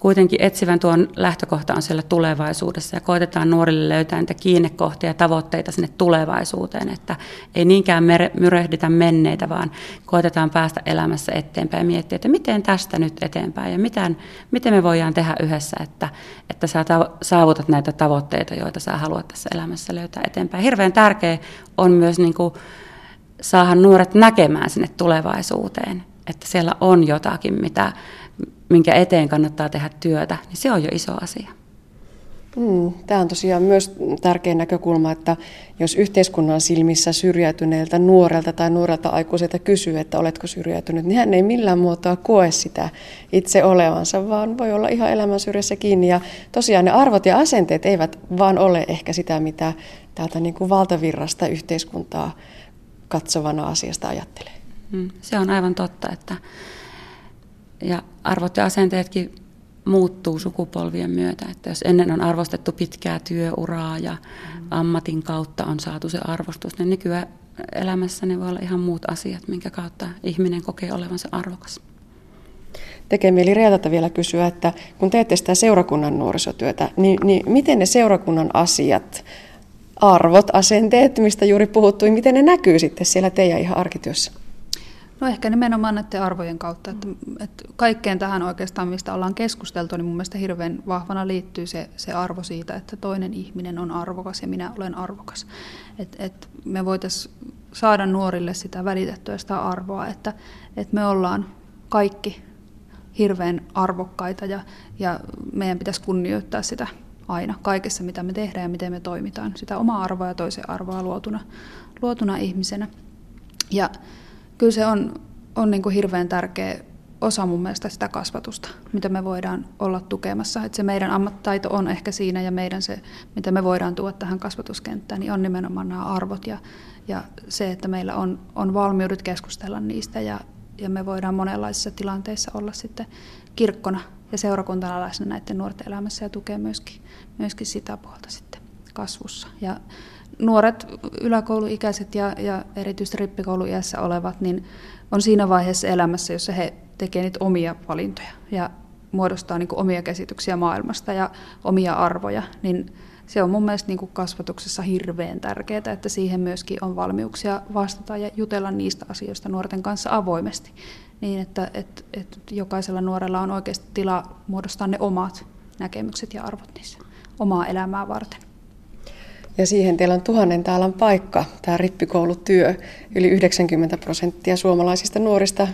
kuitenkin etsivän tuon lähtökohta on siellä tulevaisuudessa ja koitetaan nuorille löytää niitä kiinnekohtia ja tavoitteita sinne tulevaisuuteen, että ei niinkään myrehditä menneitä, vaan koitetaan päästä elämässä eteenpäin ja miettiä, että miten tästä nyt eteenpäin ja miten, miten me voidaan tehdä yhdessä, että, että sä saavutat näitä tavoitteita, joita sä haluat tässä elämässä löytää eteenpäin. Hirveän tärkeä on myös niin kuin saada nuoret näkemään sinne tulevaisuuteen että siellä on jotakin, mitä, minkä eteen kannattaa tehdä työtä, niin se on jo iso asia. Mm, tämä on tosiaan myös tärkeä näkökulma, että jos yhteiskunnan silmissä syrjäytyneeltä nuorelta tai nuorelta aikuiselta kysyy, että oletko syrjäytynyt, niin hän ei millään muotoa koe sitä itse olevansa, vaan voi olla ihan elämän syrjässä kiinni. Ja tosiaan ne arvot ja asenteet eivät vaan ole ehkä sitä, mitä täältä niin kuin valtavirrasta yhteiskuntaa katsovana asiasta ajattelee. Mm, se on aivan totta, että, ja arvot ja asenteetkin muuttuu sukupolvien myötä. Että jos ennen on arvostettu pitkää työuraa ja ammatin kautta on saatu se arvostus, niin nykyään elämässä ne voi olla ihan muut asiat, minkä kautta ihminen kokee olevansa arvokas. Tekee mieli Reetalta vielä kysyä, että kun teette sitä seurakunnan nuorisotyötä, niin, niin miten ne seurakunnan asiat, arvot, asenteet, mistä juuri puhuttui, miten ne näkyy sitten siellä teidän ihan arkityössä? No ehkä nimenomaan näiden arvojen kautta, että, että kaikkeen tähän oikeastaan, mistä ollaan keskusteltu, niin mun mielestä hirveän vahvana liittyy se, se arvo siitä, että toinen ihminen on arvokas ja minä olen arvokas. Että et me voitaisiin saada nuorille sitä välitettyä sitä arvoa, että, että me ollaan kaikki hirveän arvokkaita ja, ja meidän pitäisi kunnioittaa sitä aina kaikessa, mitä me tehdään ja miten me toimitaan. Sitä omaa arvoa ja toisen arvoa luotuna, luotuna ihmisenä. Ja kyllä se on, on niin kuin hirveän tärkeä osa mun mielestä sitä kasvatusta, mitä me voidaan olla tukemassa. Että se meidän ammattitaito on ehkä siinä ja meidän se, mitä me voidaan tuoda tähän kasvatuskenttään, niin on nimenomaan nämä arvot ja, ja se, että meillä on, on valmiudet keskustella niistä ja, ja me voidaan monenlaisissa tilanteissa olla sitten kirkkona ja seurakuntana läsnä näiden nuorten elämässä ja tukea myöskin, myöskin sitä puolta sitten kasvussa. Ja nuoret yläkouluikäiset ja, ja erityisesti rippikouluiässä olevat, niin on siinä vaiheessa elämässä, jossa he tekevät niitä omia valintoja ja muodostaa niin omia käsityksiä maailmasta ja omia arvoja, niin se on mun mielestä niin kuin kasvatuksessa hirveän tärkeää, että siihen myöskin on valmiuksia vastata ja jutella niistä asioista nuorten kanssa avoimesti, niin että, että, että jokaisella nuorella on oikeasti tila muodostaa ne omat näkemykset ja arvot niissä omaa elämää varten. Ja siihen teillä on tuhannen taalan paikka, tämä rippikoulutyö. Yli 90 prosenttia suomalaisista nuorista,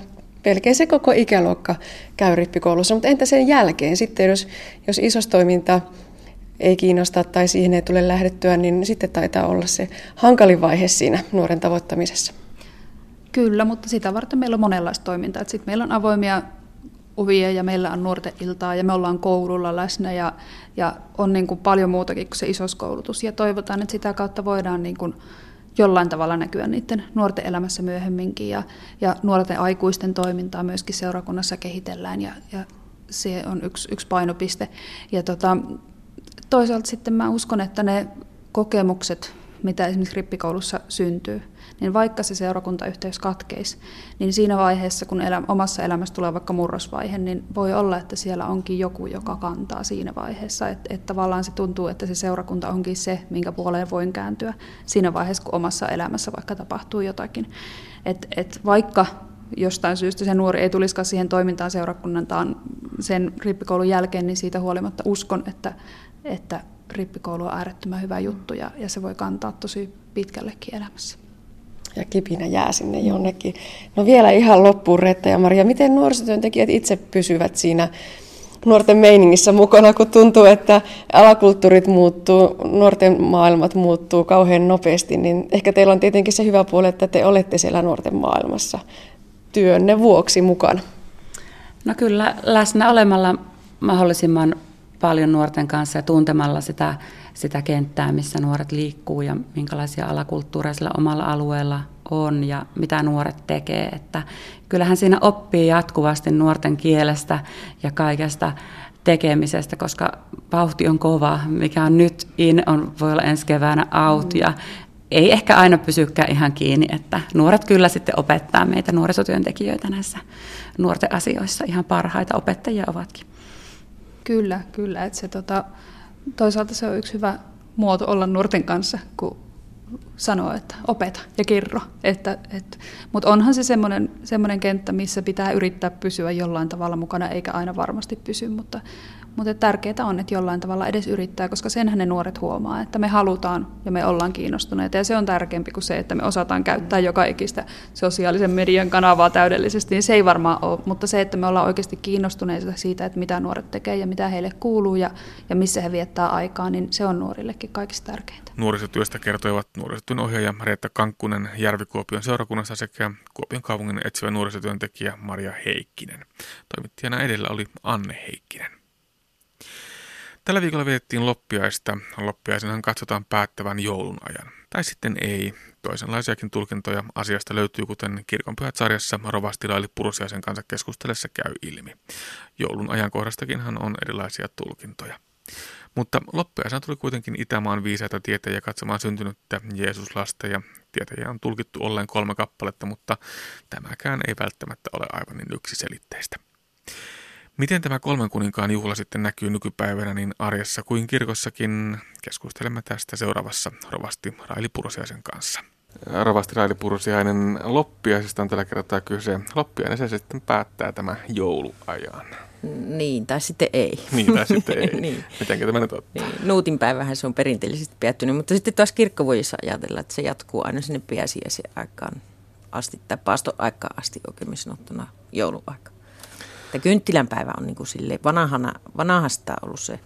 melkein se koko ikäluokka käy rippikoulussa. Mutta entä sen jälkeen sitten, jos, jos isostoiminta ei kiinnosta tai siihen ei tule lähdettyä, niin sitten taitaa olla se hankalin vaihe siinä nuoren tavoittamisessa. Kyllä, mutta sitä varten meillä on monenlaista toimintaa. Sitten meillä on avoimia ovia ja meillä on nuorten iltaa ja me ollaan koululla läsnä ja, ja on niin kuin paljon muutakin kuin se isoskoulutus. Ja toivotaan, että sitä kautta voidaan niin kuin jollain tavalla näkyä niiden nuorten elämässä myöhemminkin ja, ja nuorten aikuisten toimintaa myöskin seurakunnassa kehitellään ja, ja se on yksi, yksi painopiste. Ja tota, toisaalta sitten mä uskon, että ne kokemukset, mitä esimerkiksi rippikoulussa syntyy, niin vaikka se seurakuntayhteys katkeisi, niin siinä vaiheessa, kun elä, omassa elämässä tulee vaikka murrosvaihe, niin voi olla, että siellä onkin joku, joka kantaa siinä vaiheessa. Että et tavallaan se tuntuu, että se seurakunta onkin se, minkä puoleen voin kääntyä siinä vaiheessa, kun omassa elämässä vaikka tapahtuu jotakin. Et, et vaikka jostain syystä se nuori ei tulisikaan siihen toimintaan seurakunnantaan sen rippikoulun jälkeen, niin siitä huolimatta uskon, että, että rippikoulu on äärettömän hyvä juttu ja, ja se voi kantaa tosi pitkällekin elämässä ja kipinä jää sinne jonnekin. No vielä ihan loppuun Retta ja Maria, miten nuorisotyöntekijät itse pysyvät siinä nuorten meiningissä mukana, kun tuntuu, että alakulttuurit muuttuu, nuorten maailmat muuttuu kauhean nopeasti, niin ehkä teillä on tietenkin se hyvä puoli, että te olette siellä nuorten maailmassa työnne vuoksi mukana. No kyllä, läsnä olemalla mahdollisimman paljon nuorten kanssa ja tuntemalla sitä, sitä kenttää, missä nuoret liikkuu ja minkälaisia alakulttuureja sillä omalla alueella on ja mitä nuoret tekee. Että kyllähän siinä oppii jatkuvasti nuorten kielestä ja kaikesta tekemisestä, koska vauhti on kova, mikä on nyt in, on, voi olla ensi keväänä out ja ei ehkä aina pysykään ihan kiinni, että nuoret kyllä sitten opettaa meitä nuorisotyöntekijöitä näissä nuorten asioissa. Ihan parhaita opettajia ovatkin. Kyllä, kyllä. Että se, tota, toisaalta se on yksi hyvä muoto olla nuorten kanssa, kun sanoo, että opeta ja kerro. Että, et, Mutta onhan se semmoinen, semmoinen kenttä, missä pitää yrittää pysyä jollain tavalla mukana, eikä aina varmasti pysy, mutta, mutta tärkeää on, että jollain tavalla edes yrittää, koska senhän ne nuoret huomaa, että me halutaan ja me ollaan kiinnostuneita. Ja se on tärkeämpi kuin se, että me osataan käyttää joka ikistä sosiaalisen median kanavaa täydellisesti, niin se ei varmaan ole. Mutta se, että me ollaan oikeasti kiinnostuneita siitä, että mitä nuoret tekee ja mitä heille kuuluu ja, ja missä he viettää aikaa, niin se on nuorillekin kaikista tärkeintä. Nuorisotyöstä kertoivat nuorisotyön ohjaaja Reetta Kankkunen Järvi-Kuopion seurakunnassa sekä Kuopion kaupungin etsivä nuorisotyöntekijä Maria Heikkinen. Toimittajana edellä oli Anne Heikkinen. Tällä viikolla vietettiin loppiaista. Loppiaisenhan katsotaan päättävän joulun ajan. Tai sitten ei. Toisenlaisiakin tulkintoja asiasta löytyy, kuten kirkonpyhät sarjassa Rovastilaili Purusiaisen kanssa keskustellessa käy ilmi. Joulun ajankohdastakinhan on erilaisia tulkintoja. Mutta loppuajassa tuli kuitenkin Itämaan viisaita tietäjiä katsomaan syntynyttä Jeesuslasta ja tietäjiä on tulkittu olleen kolme kappaletta, mutta tämäkään ei välttämättä ole aivan niin yksiselitteistä. Miten tämä kolmen kuninkaan juhla sitten näkyy nykypäivänä niin arjessa kuin kirkossakin? Keskustelemme tästä seuraavassa rovasti Raili Pursiaisen kanssa. Rovasti Raili Pursiainen, loppiaisesta on tällä kertaa kyse. Loppiainen se sitten päättää tämä jouluajan. Niin, tai sitten ei. Niin, tai sitten <laughs> ei. niin. Mitenkä tämä nyt ottaa? Niin. Nuutin päivähän se on perinteellisesti päättynyt, mutta sitten taas kirkko voi ajatella, että se jatkuu aina sinne pääsiäisen aikaan asti, tai paastoaikaan asti oikein sanottuna jouluaika. Että kynttilänpäivä on niin kuin sille vanhana, vanhasta ollut se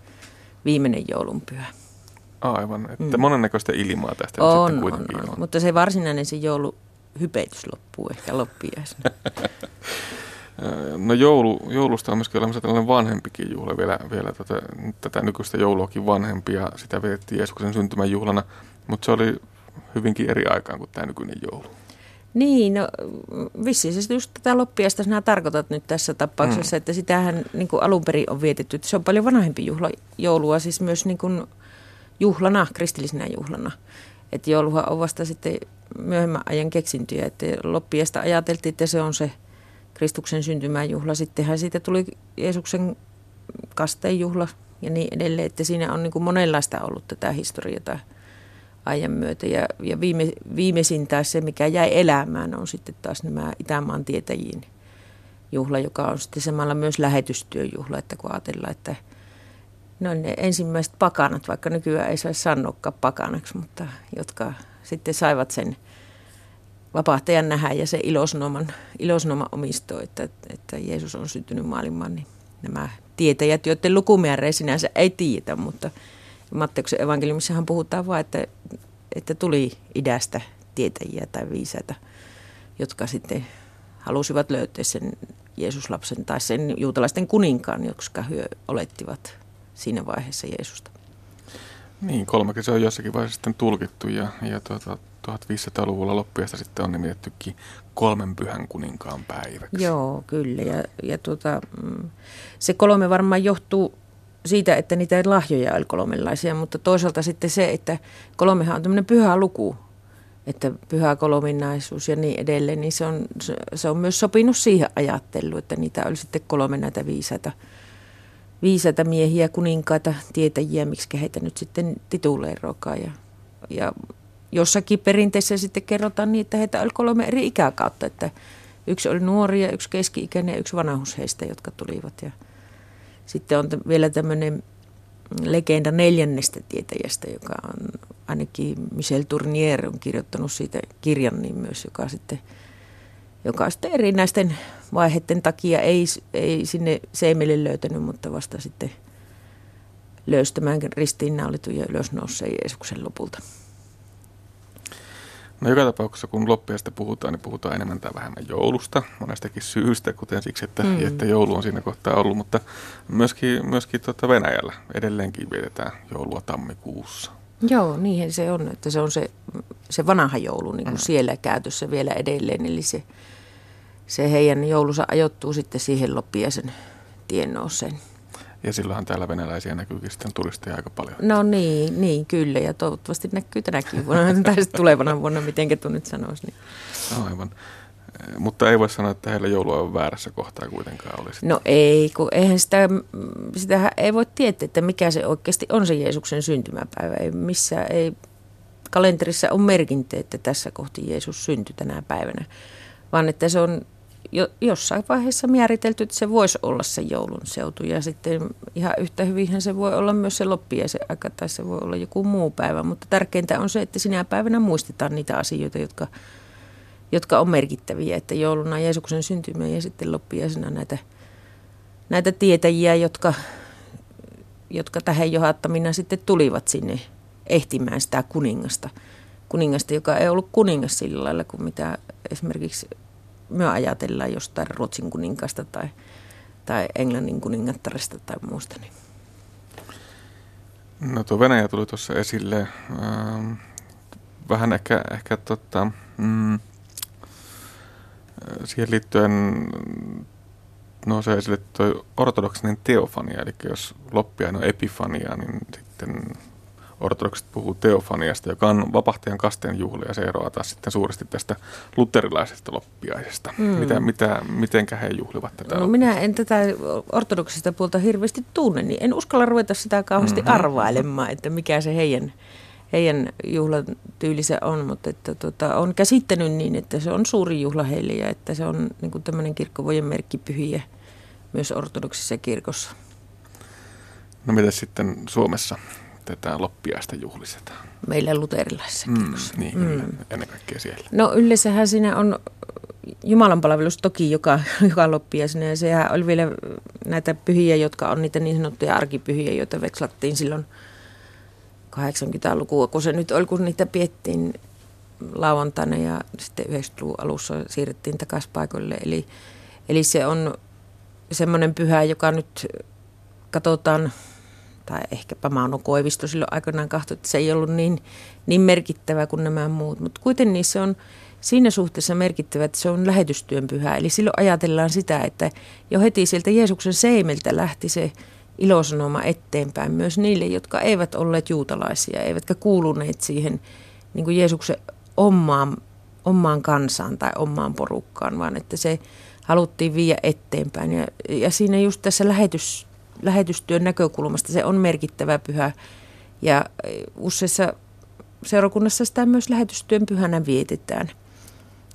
viimeinen joulunpyhä. Aivan, että mm. monennäköistä ilmaa tästä on, sitten kuitenkin on, on. on. Mutta se varsinainen se jouluhypeitys loppuu ehkä loppiaisena. <laughs> No joulu, joulusta on myöskin olemassa tällainen vanhempikin juhla, vielä, vielä tätä, tätä nykyistä jouluakin vanhempi ja sitä vietettiin Jeesuksen syntymäjuhlana, mutta se oli hyvinkin eri aikaan kuin tämä nykyinen joulu. Niin, no vissiin se just tätä loppiasta sinä tarkoitat nyt tässä tapauksessa, mm. että sitähän niin kuin alun perin on vietetty, että se on paljon vanhempi juhla, joulua, siis myös niin kuin juhlana, kristillisenä juhlana. Että jouluhan on vasta sitten myöhemmän ajan keksintyjä, että loppiasta ajateltiin, että se on se Kristuksen syntymäjuhla. Sittenhän siitä tuli Jeesuksen kasteenjuhla ja niin edelleen, että siinä on niin kuin monenlaista ollut tätä historiaa ajan myötä. Ja, ja viime, viimeisin taas se, mikä jäi elämään, on sitten taas nämä Itämaan tietäjiin juhla, joka on sitten samalla myös lähetystyöjuhla, että kun ajatellaan, että ne on ne ensimmäiset pakanat, vaikka nykyään ei saisi sanoakaan pakanaksi, mutta jotka sitten saivat sen vapahtajan nähdä ja se ilosnoman, ilosnoman omisto, että, että Jeesus on syntynyt maailmaan, niin nämä tietäjät, joiden lukumäärä sinänsä ei tiedä, mutta Matteuksen evankeliumissahan puhutaan vain, että, että tuli idästä tietäjiä tai viisaita, jotka sitten halusivat löytää sen Jeesuslapsen tai sen juutalaisten kuninkaan, jotka hyö olettivat siinä vaiheessa Jeesusta. Niin, kolmekin se on jossakin vaiheessa sitten tulkittu ja, ja tuota, 1500-luvulla loppuessa sitten on nimitettykin kolmen pyhän kuninkaan päiväksi. Joo, kyllä. Ja, ja tuota, mm, se kolme varmaan johtuu siitä, että niitä lahjoja oli kolmenlaisia, mutta toisaalta sitten se, että kolmehan on tämmöinen pyhä luku, että pyhä kolminaisuus ja niin edelleen, niin se on, se on myös sopinut siihen ajatteluun, että niitä oli sitten kolme näitä viisaita, viisaita miehiä, kuninkaita, tietäjiä, miksi heitä nyt sitten tituleerokaan. Ja, ja jossakin perinteessä sitten kerrotaan niin, että heitä oli kolme eri ikäkautta, että yksi oli nuoria, yksi keski-ikäinen ja yksi vanhus heistä, jotka tulivat. Ja sitten on vielä tämmöinen legenda neljännestä tietäjästä, joka on ainakin Michel Tournier on kirjoittanut siitä kirjan niin myös, joka sitten, joka sitten erinäisten vaiheiden takia ei, ei sinne seimelle löytänyt, mutta vasta sitten löystämään ristiinnaulitun ja ylösnouseen Jeesuksen lopulta. No joka tapauksessa, kun loppiaista puhutaan, niin puhutaan enemmän tai vähemmän joulusta, monestakin syystä, kuten siksi, että, mm. että joulu on siinä kohtaa ollut, mutta myöskin, myöskin tuota Venäjällä edelleenkin vietetään joulua tammikuussa. Joo, niin se on, että se on se, se vanha joulu niin kuin mm. siellä käytössä vielä edelleen, eli se, se heidän joulunsa ajoittuu sitten siihen loppiaisen tiennooseen. Ja silloinhan täällä venäläisiä näkyykin sitten turisteja aika paljon. No niin, niin kyllä. Ja toivottavasti näkyy tänäkin vuonna, <laughs> tai tulevana vuonna, miten tuon nyt sanoisi. Niin. Aivan. Mutta ei voi sanoa, että heillä joulua on väärässä kohtaa kuitenkaan olisi. No ei, kun eihän sitä, sitä ei voi tietää, että mikä se oikeasti on se Jeesuksen syntymäpäivä. Ei missään, ei kalenterissa on merkintä, että tässä kohti Jeesus syntyi tänä päivänä, vaan että se on jo, jossain vaiheessa määritelty, että se voisi olla se joulun seutu. Ja sitten ihan yhtä hyvinhän se voi olla myös se loppiaisen aika tai se voi olla joku muu päivä. Mutta tärkeintä on se, että sinä päivänä muistetaan niitä asioita, jotka, jotka on merkittäviä. Että jouluna Jeesuksen syntymä ja sitten loppiaisena näitä, näitä tietäjiä, jotka, jotka tähän johattamina sitten tulivat sinne ehtimään sitä kuningasta. Kuningasta, joka ei ollut kuningas sillä lailla kuin mitä esimerkiksi me ajatellaan jostain Ruotsin kuninkasta tai, tai Englannin kuningattaresta tai muusta. Niin. No tuo Venäjä tuli tuossa esille. Ähm, vähän ehkä, ehkä tota, mm, siihen liittyen nousee esille tuo ortodoksinen teofania, eli jos loppiainen on epifania, niin sitten ortodokset puhuu teofaniasta, joka on vapahtajan kasteen juhli, ja se eroaa taas sitten suuresti tästä luterilaisesta loppiaisesta. Mm. Mitä, mitä, mitenkä he juhlivat tätä? No minä en tätä ortodoksista puolta hirveästi tunne, niin en uskalla ruveta sitä kauheasti mm-hmm. arvailemaan, että mikä se heidän, heidän juhlatyyli se on, mutta että tota, on käsittänyt niin, että se on suuri juhla heille ja että se on niin tämmöinen kirkkovojen merkkipyhiä myös ortodoksissa kirkossa. No mitä sitten Suomessa? Tätä loppiaista juhlistetaan? Meillä luterilaisessa mm. Niin, mm. ennen kaikkea siellä. No yleensähän siinä on Jumalanpalvelus toki joka, <laughs> joka loppiaisena ja sehän oli vielä näitä pyhiä, jotka on niitä niin sanottuja arkipyhiä, joita vekslattiin silloin 80-lukua, kun se nyt oli, kun niitä piettiin lauantaina ja sitten 90-luvun alussa siirrettiin takaisin paikoille. Eli, eli se on semmoinen pyhä, joka nyt katsotaan tai ehkäpä Mauno Koivisto silloin aikanaan katsoi, että se ei ollut niin, niin merkittävä kuin nämä muut. Mutta kuitenkin se on siinä suhteessa merkittävä, että se on lähetystyön pyhä. Eli silloin ajatellaan sitä, että jo heti sieltä Jeesuksen seimeltä lähti se ilosanoma eteenpäin myös niille, jotka eivät olleet juutalaisia, eivätkä kuuluneet siihen niin kuin Jeesuksen omaan, omaan kansaan tai omaan porukkaan, vaan että se haluttiin viedä eteenpäin. Ja, ja siinä just tässä lähetys, lähetystyön näkökulmasta se on merkittävä pyhä. Ja useissa seurakunnassa sitä myös lähetystyön pyhänä vietetään.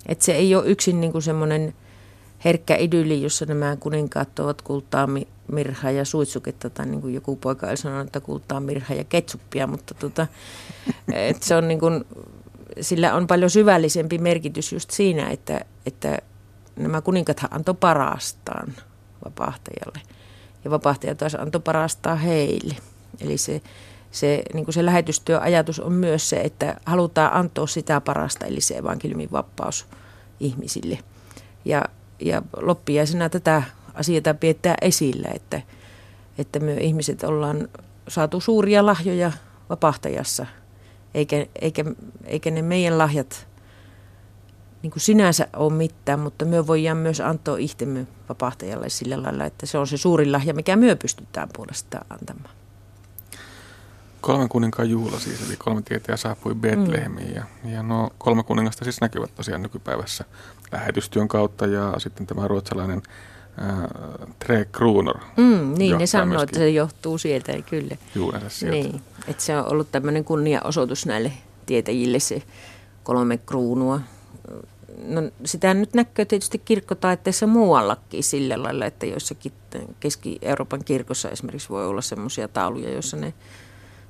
Et se ei ole yksin niin semmoinen herkkä idylli, jossa nämä kuninkaat ovat kultaa, mirhaa ja suitsuketta, tai niin kuin joku poika oli sanonut, että kultaa, mirhaa ja ketsuppia, mutta tota, <laughs> et se on niin kuin, sillä on paljon syvällisempi merkitys just siinä, että, että nämä kuninkaathan antoi parastaan vapahtajalle – ja vapahtaja taas antoi parastaa heille. Eli se, se, niin kuin se lähetystyöajatus on myös se, että halutaan antaa sitä parasta, eli se evankeliumin vapaus ihmisille. Ja, ja loppiaisena tätä asiaa pidetään esillä, että, että me ihmiset ollaan saatu suuria lahjoja vapahtajassa, eikä, eikä, eikä ne meidän lahjat niin kuin sinänsä ole mitään, mutta me voidaan myös antaa itsemme vapahtajalle sillä lailla, että se on se suurin lahja, mikä myö pystytään puolestaan antamaan. Kolmen kuninkaan juhla siis, eli kolme tietäjä saapui Betlehemiin. Mm. Ja, ja no kolme kuningasta siis näkyvät tosiaan nykypäivässä lähetystyön kautta ja sitten tämä ruotsalainen äh, Tre Kruunor. Mm, niin, ne sanoo, että se johtuu sieltä, kyllä. Juurensa sieltä. Niin, että se on ollut tämmöinen kunniaosoitus näille tietäjille se kolme kruunua no sitä nyt näkyy tietysti kirkkotaiteessa muuallakin sillä lailla, että joissakin Keski-Euroopan kirkossa esimerkiksi voi olla semmoisia tauluja, joissa ne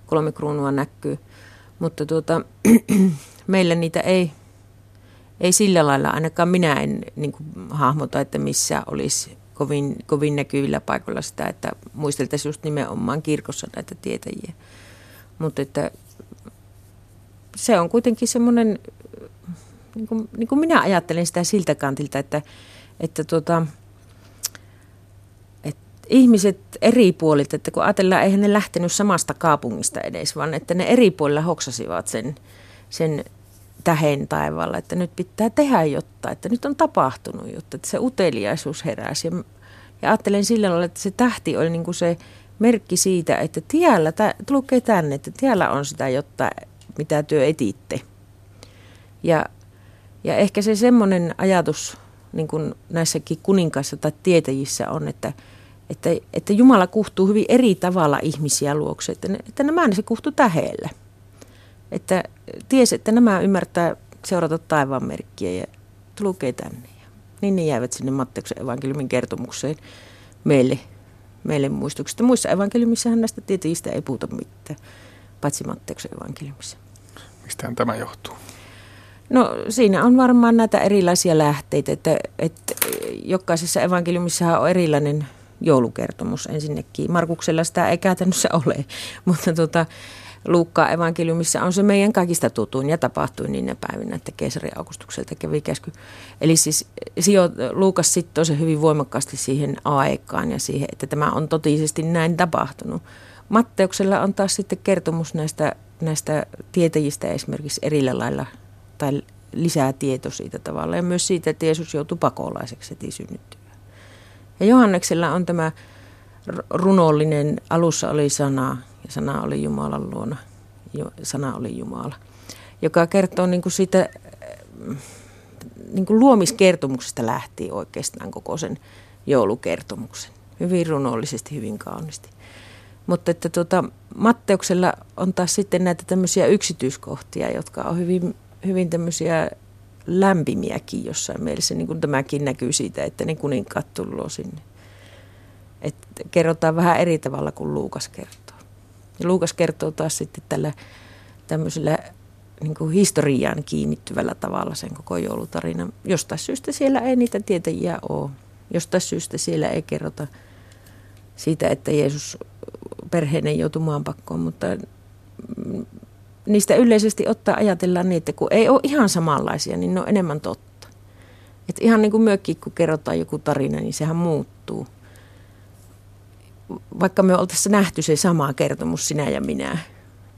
kolme kruunua näkyy. Mutta tuota, <clears throat> meillä niitä ei, ei sillä lailla, ainakaan minä en niin kuin, hahmota, että missä olisi kovin, kovin näkyvillä paikoilla sitä, että muisteltaisiin just nimenomaan kirkossa näitä tietäjiä. Mutta että se on kuitenkin semmoinen niin kuin, niin kuin minä ajattelen sitä siltä kantilta, että, että tuota, että ihmiset eri puolilta, että kun ajatellaan, eihän ne lähtenyt samasta kaupungista edes, vaan että ne eri puolilla hoksasivat sen, sen tähen taivaalla, että nyt pitää tehdä jotta, että nyt on tapahtunut jotta, että se uteliaisuus heräsi. Ja, ja ajattelen sillä lailla, että se tähti oli niin kuin se merkki siitä, että tiellä, tulkee tänne, että tiellä on sitä, jotta mitä työ etitte. Ja ja ehkä se semmoinen ajatus niin kuin näissäkin kuninkaissa tai tietäjissä on, että, että, että Jumala kuhtuu hyvin eri tavalla ihmisiä luokse, että, ne, että nämä se kuhtuu tähelle. Että tiesi, että nämä ymmärtää seurata taivaan merkkiä ja lukee tänne. Niin ne jäävät sinne Matteuksen evankeliumin kertomukseen meille, meille muistuksista. Muissa evankeliumissahan näistä tietäjistä ei puhuta mitään, paitsi Matteuksen evankeliumissa. Mistä tämä johtuu? No siinä on varmaan näitä erilaisia lähteitä, että, että jokaisessa evankeliumissa on erilainen joulukertomus ensinnäkin. Markuksella sitä ei käytännössä ole, <laughs> mutta tuota, Luukkaan evankeliumissa on se meidän kaikista tutuin ja tapahtui niinä päivinä, että keisari Augustukselta kävi käsky. Eli siis sijo, Luukas sitten se hyvin voimakkaasti siihen aikaan ja siihen, että tämä on totisesti näin tapahtunut. Matteuksella on taas sitten kertomus näistä, näistä tietäjistä esimerkiksi erillä lailla tai lisää tieto siitä tavalla ja myös siitä, että Jeesus joutui pakolaiseksi heti synnyttyä. Ja Johanneksella on tämä runollinen, alussa oli sana ja sana oli Jumalan luona, sana oli Jumala, joka kertoo niin kuin siitä niin kuin luomiskertomuksesta lähtien oikeastaan koko sen joulukertomuksen. Hyvin runollisesti, hyvin kaunisti. Mutta että tuota, Matteuksella on taas sitten näitä tämmöisiä yksityiskohtia, jotka on hyvin, hyvin tämmöisiä lämpimiäkin jossain mielessä. Niin kuin tämäkin näkyy siitä, että ne kuninkaat tullut sinne. Että kerrotaan vähän eri tavalla kuin Luukas kertoo. Ja Luukas kertoo taas sitten tällä tämmöisellä niin kuin historiaan kiinnittyvällä tavalla sen koko joulutarinan. Jostain syystä siellä ei niitä tietäjiä ole. Jostain syystä siellä ei kerrota siitä, että Jeesus perheinen joutui maanpakkoon, mutta niistä yleisesti ottaa ajatellaan niin, että kun ei ole ihan samanlaisia, niin ne on enemmän totta. Et ihan niin kuin myökin, kun kerrotaan joku tarina, niin sehän muuttuu. Vaikka me oltaisiin nähty se sama kertomus, sinä ja minä,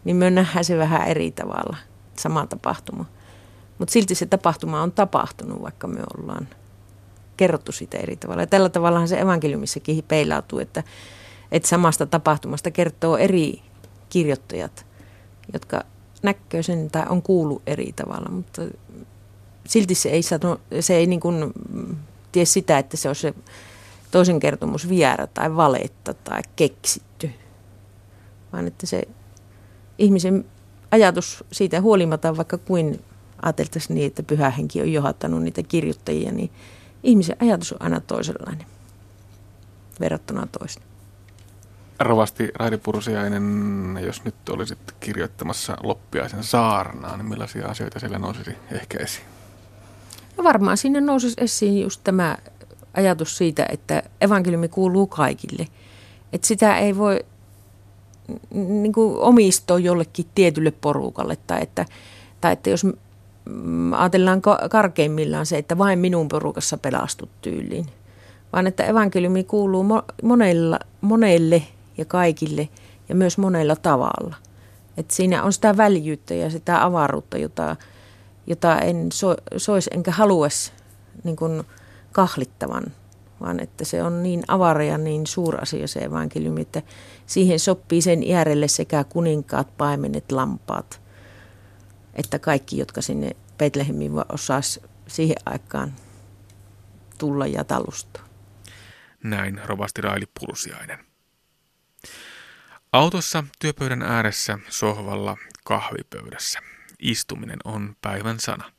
niin me nähdään se vähän eri tavalla, sama tapahtuma. Mutta silti se tapahtuma on tapahtunut, vaikka me ollaan kerrottu sitä eri tavalla. Ja tällä tavallahan se evankeliumissakin peilautuu, että, että samasta tapahtumasta kertoo eri kirjoittajat, jotka näkee sen tai on kuullut eri tavalla, mutta silti se ei, sano, se ei niin kuin tie sitä, että se on se toisen kertomus viera tai valetta tai keksitty, vaan että se ihmisen ajatus siitä huolimatta, vaikka kuin ajateltaisiin niin, että pyhä henki on johdattanut niitä kirjoittajia, niin ihmisen ajatus on aina toisenlainen verrattuna toista. Rovasti Raidi Pursiainen, jos nyt olisit kirjoittamassa loppiaisen saarnaa, niin millaisia asioita siellä nousisi ehkä esiin? No varmaan sinne nousisi esiin just tämä ajatus siitä, että evankeliumi kuuluu kaikille. Että sitä ei voi niin kuin omistoa jollekin tietylle porukalle tai että, tai että jos ajatellaan karkeimmillaan se, että vain minun porukassa pelastut tyyliin, vaan että evankeliumi kuuluu monella, monelle ja kaikille ja myös monella tavalla. Et siinä on sitä väljyyttä ja sitä avaruutta, jota, jota en so, sois enkä haluaisi niin kuin kahlittavan, vaan että se on niin avara ja niin asia se evankeliumi, että siihen sopii sen äärelle sekä kuninkaat, paimenet, lampaat, että kaikki, jotka sinne Betlehemiin osaisi siihen aikaan tulla ja talustua. Näin rovasti Raili Pursiainen. Autossa, työpöydän ääressä, sohvalla, kahvipöydässä. Istuminen on päivän sana.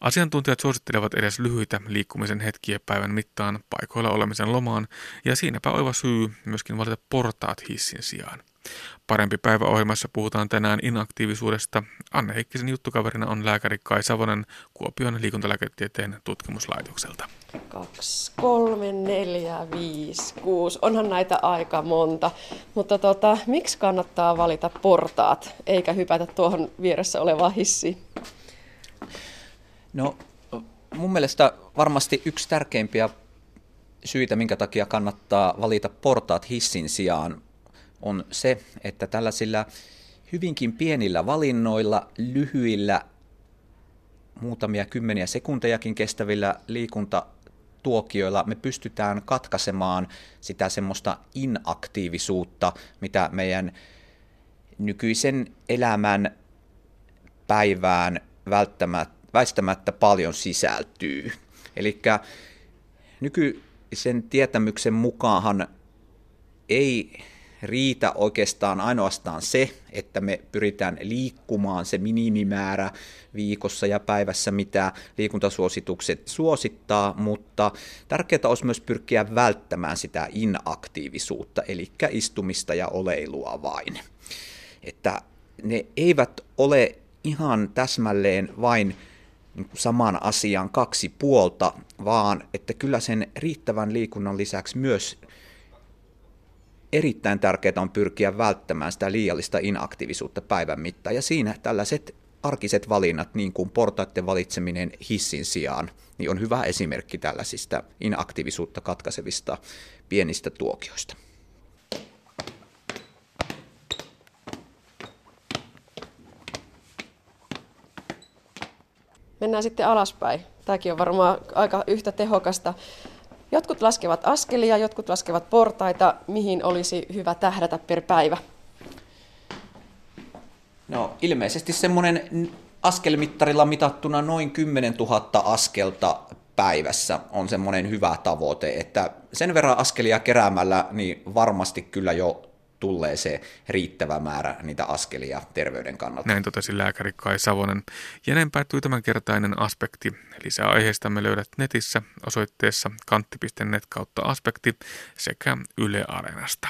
Asiantuntijat suosittelevat edes lyhyitä liikkumisen hetkiä päivän mittaan paikoilla olemisen lomaan, ja siinäpä oiva syy myöskin valita portaat hissin sijaan. Parempi päivä ohjelmassa puhutaan tänään inaktiivisuudesta. Anne Heikkisen juttukaverina on lääkäri Kai Savonen Kuopion liikuntalääketieteen tutkimuslaitokselta. Kaksi, kolme, neljä, viisi, kuusi. Onhan näitä aika monta. Mutta tota, miksi kannattaa valita portaat eikä hypätä tuohon vieressä olevaan hissiin? No mun mielestä varmasti yksi tärkeimpiä syitä, minkä takia kannattaa valita portaat hissin sijaan, on se, että tällaisilla hyvinkin pienillä valinnoilla, lyhyillä, muutamia kymmeniä sekuntejakin kestävillä liikuntatuokioilla me pystytään katkaisemaan sitä semmoista inaktiivisuutta, mitä meidän nykyisen elämän päivään väistämättä paljon sisältyy. Eli nykyisen tietämyksen mukaan ei riitä oikeastaan ainoastaan se, että me pyritään liikkumaan se minimimäärä viikossa ja päivässä, mitä liikuntasuositukset suosittaa, mutta tärkeää olisi myös pyrkiä välttämään sitä inaktiivisuutta, eli istumista ja oleilua vain. Että ne eivät ole ihan täsmälleen vain saman asian kaksi puolta, vaan että kyllä sen riittävän liikunnan lisäksi myös erittäin tärkeää on pyrkiä välttämään sitä liiallista inaktiivisuutta päivän mittaan. Ja siinä tällaiset arkiset valinnat, niin kuin portaiden valitseminen hissin sijaan, niin on hyvä esimerkki tällaisista inaktiivisuutta katkaisevista pienistä tuokioista. Mennään sitten alaspäin. Tämäkin on varmaan aika yhtä tehokasta. Jotkut laskevat askelia, jotkut laskevat portaita. Mihin olisi hyvä tähdätä per päivä? No ilmeisesti semmoinen askelmittarilla mitattuna noin 10 000 askelta päivässä on semmoinen hyvä tavoite, että sen verran askelia keräämällä niin varmasti kyllä jo tulee se riittävä määrä niitä askelia terveyden kannalta. Näin totesi lääkäri Kai Savonen. Ja näin päättyi tämänkertainen aspekti. Lisää aiheista me löydät netissä osoitteessa kantti.net kautta aspekti sekä Yle Areenasta.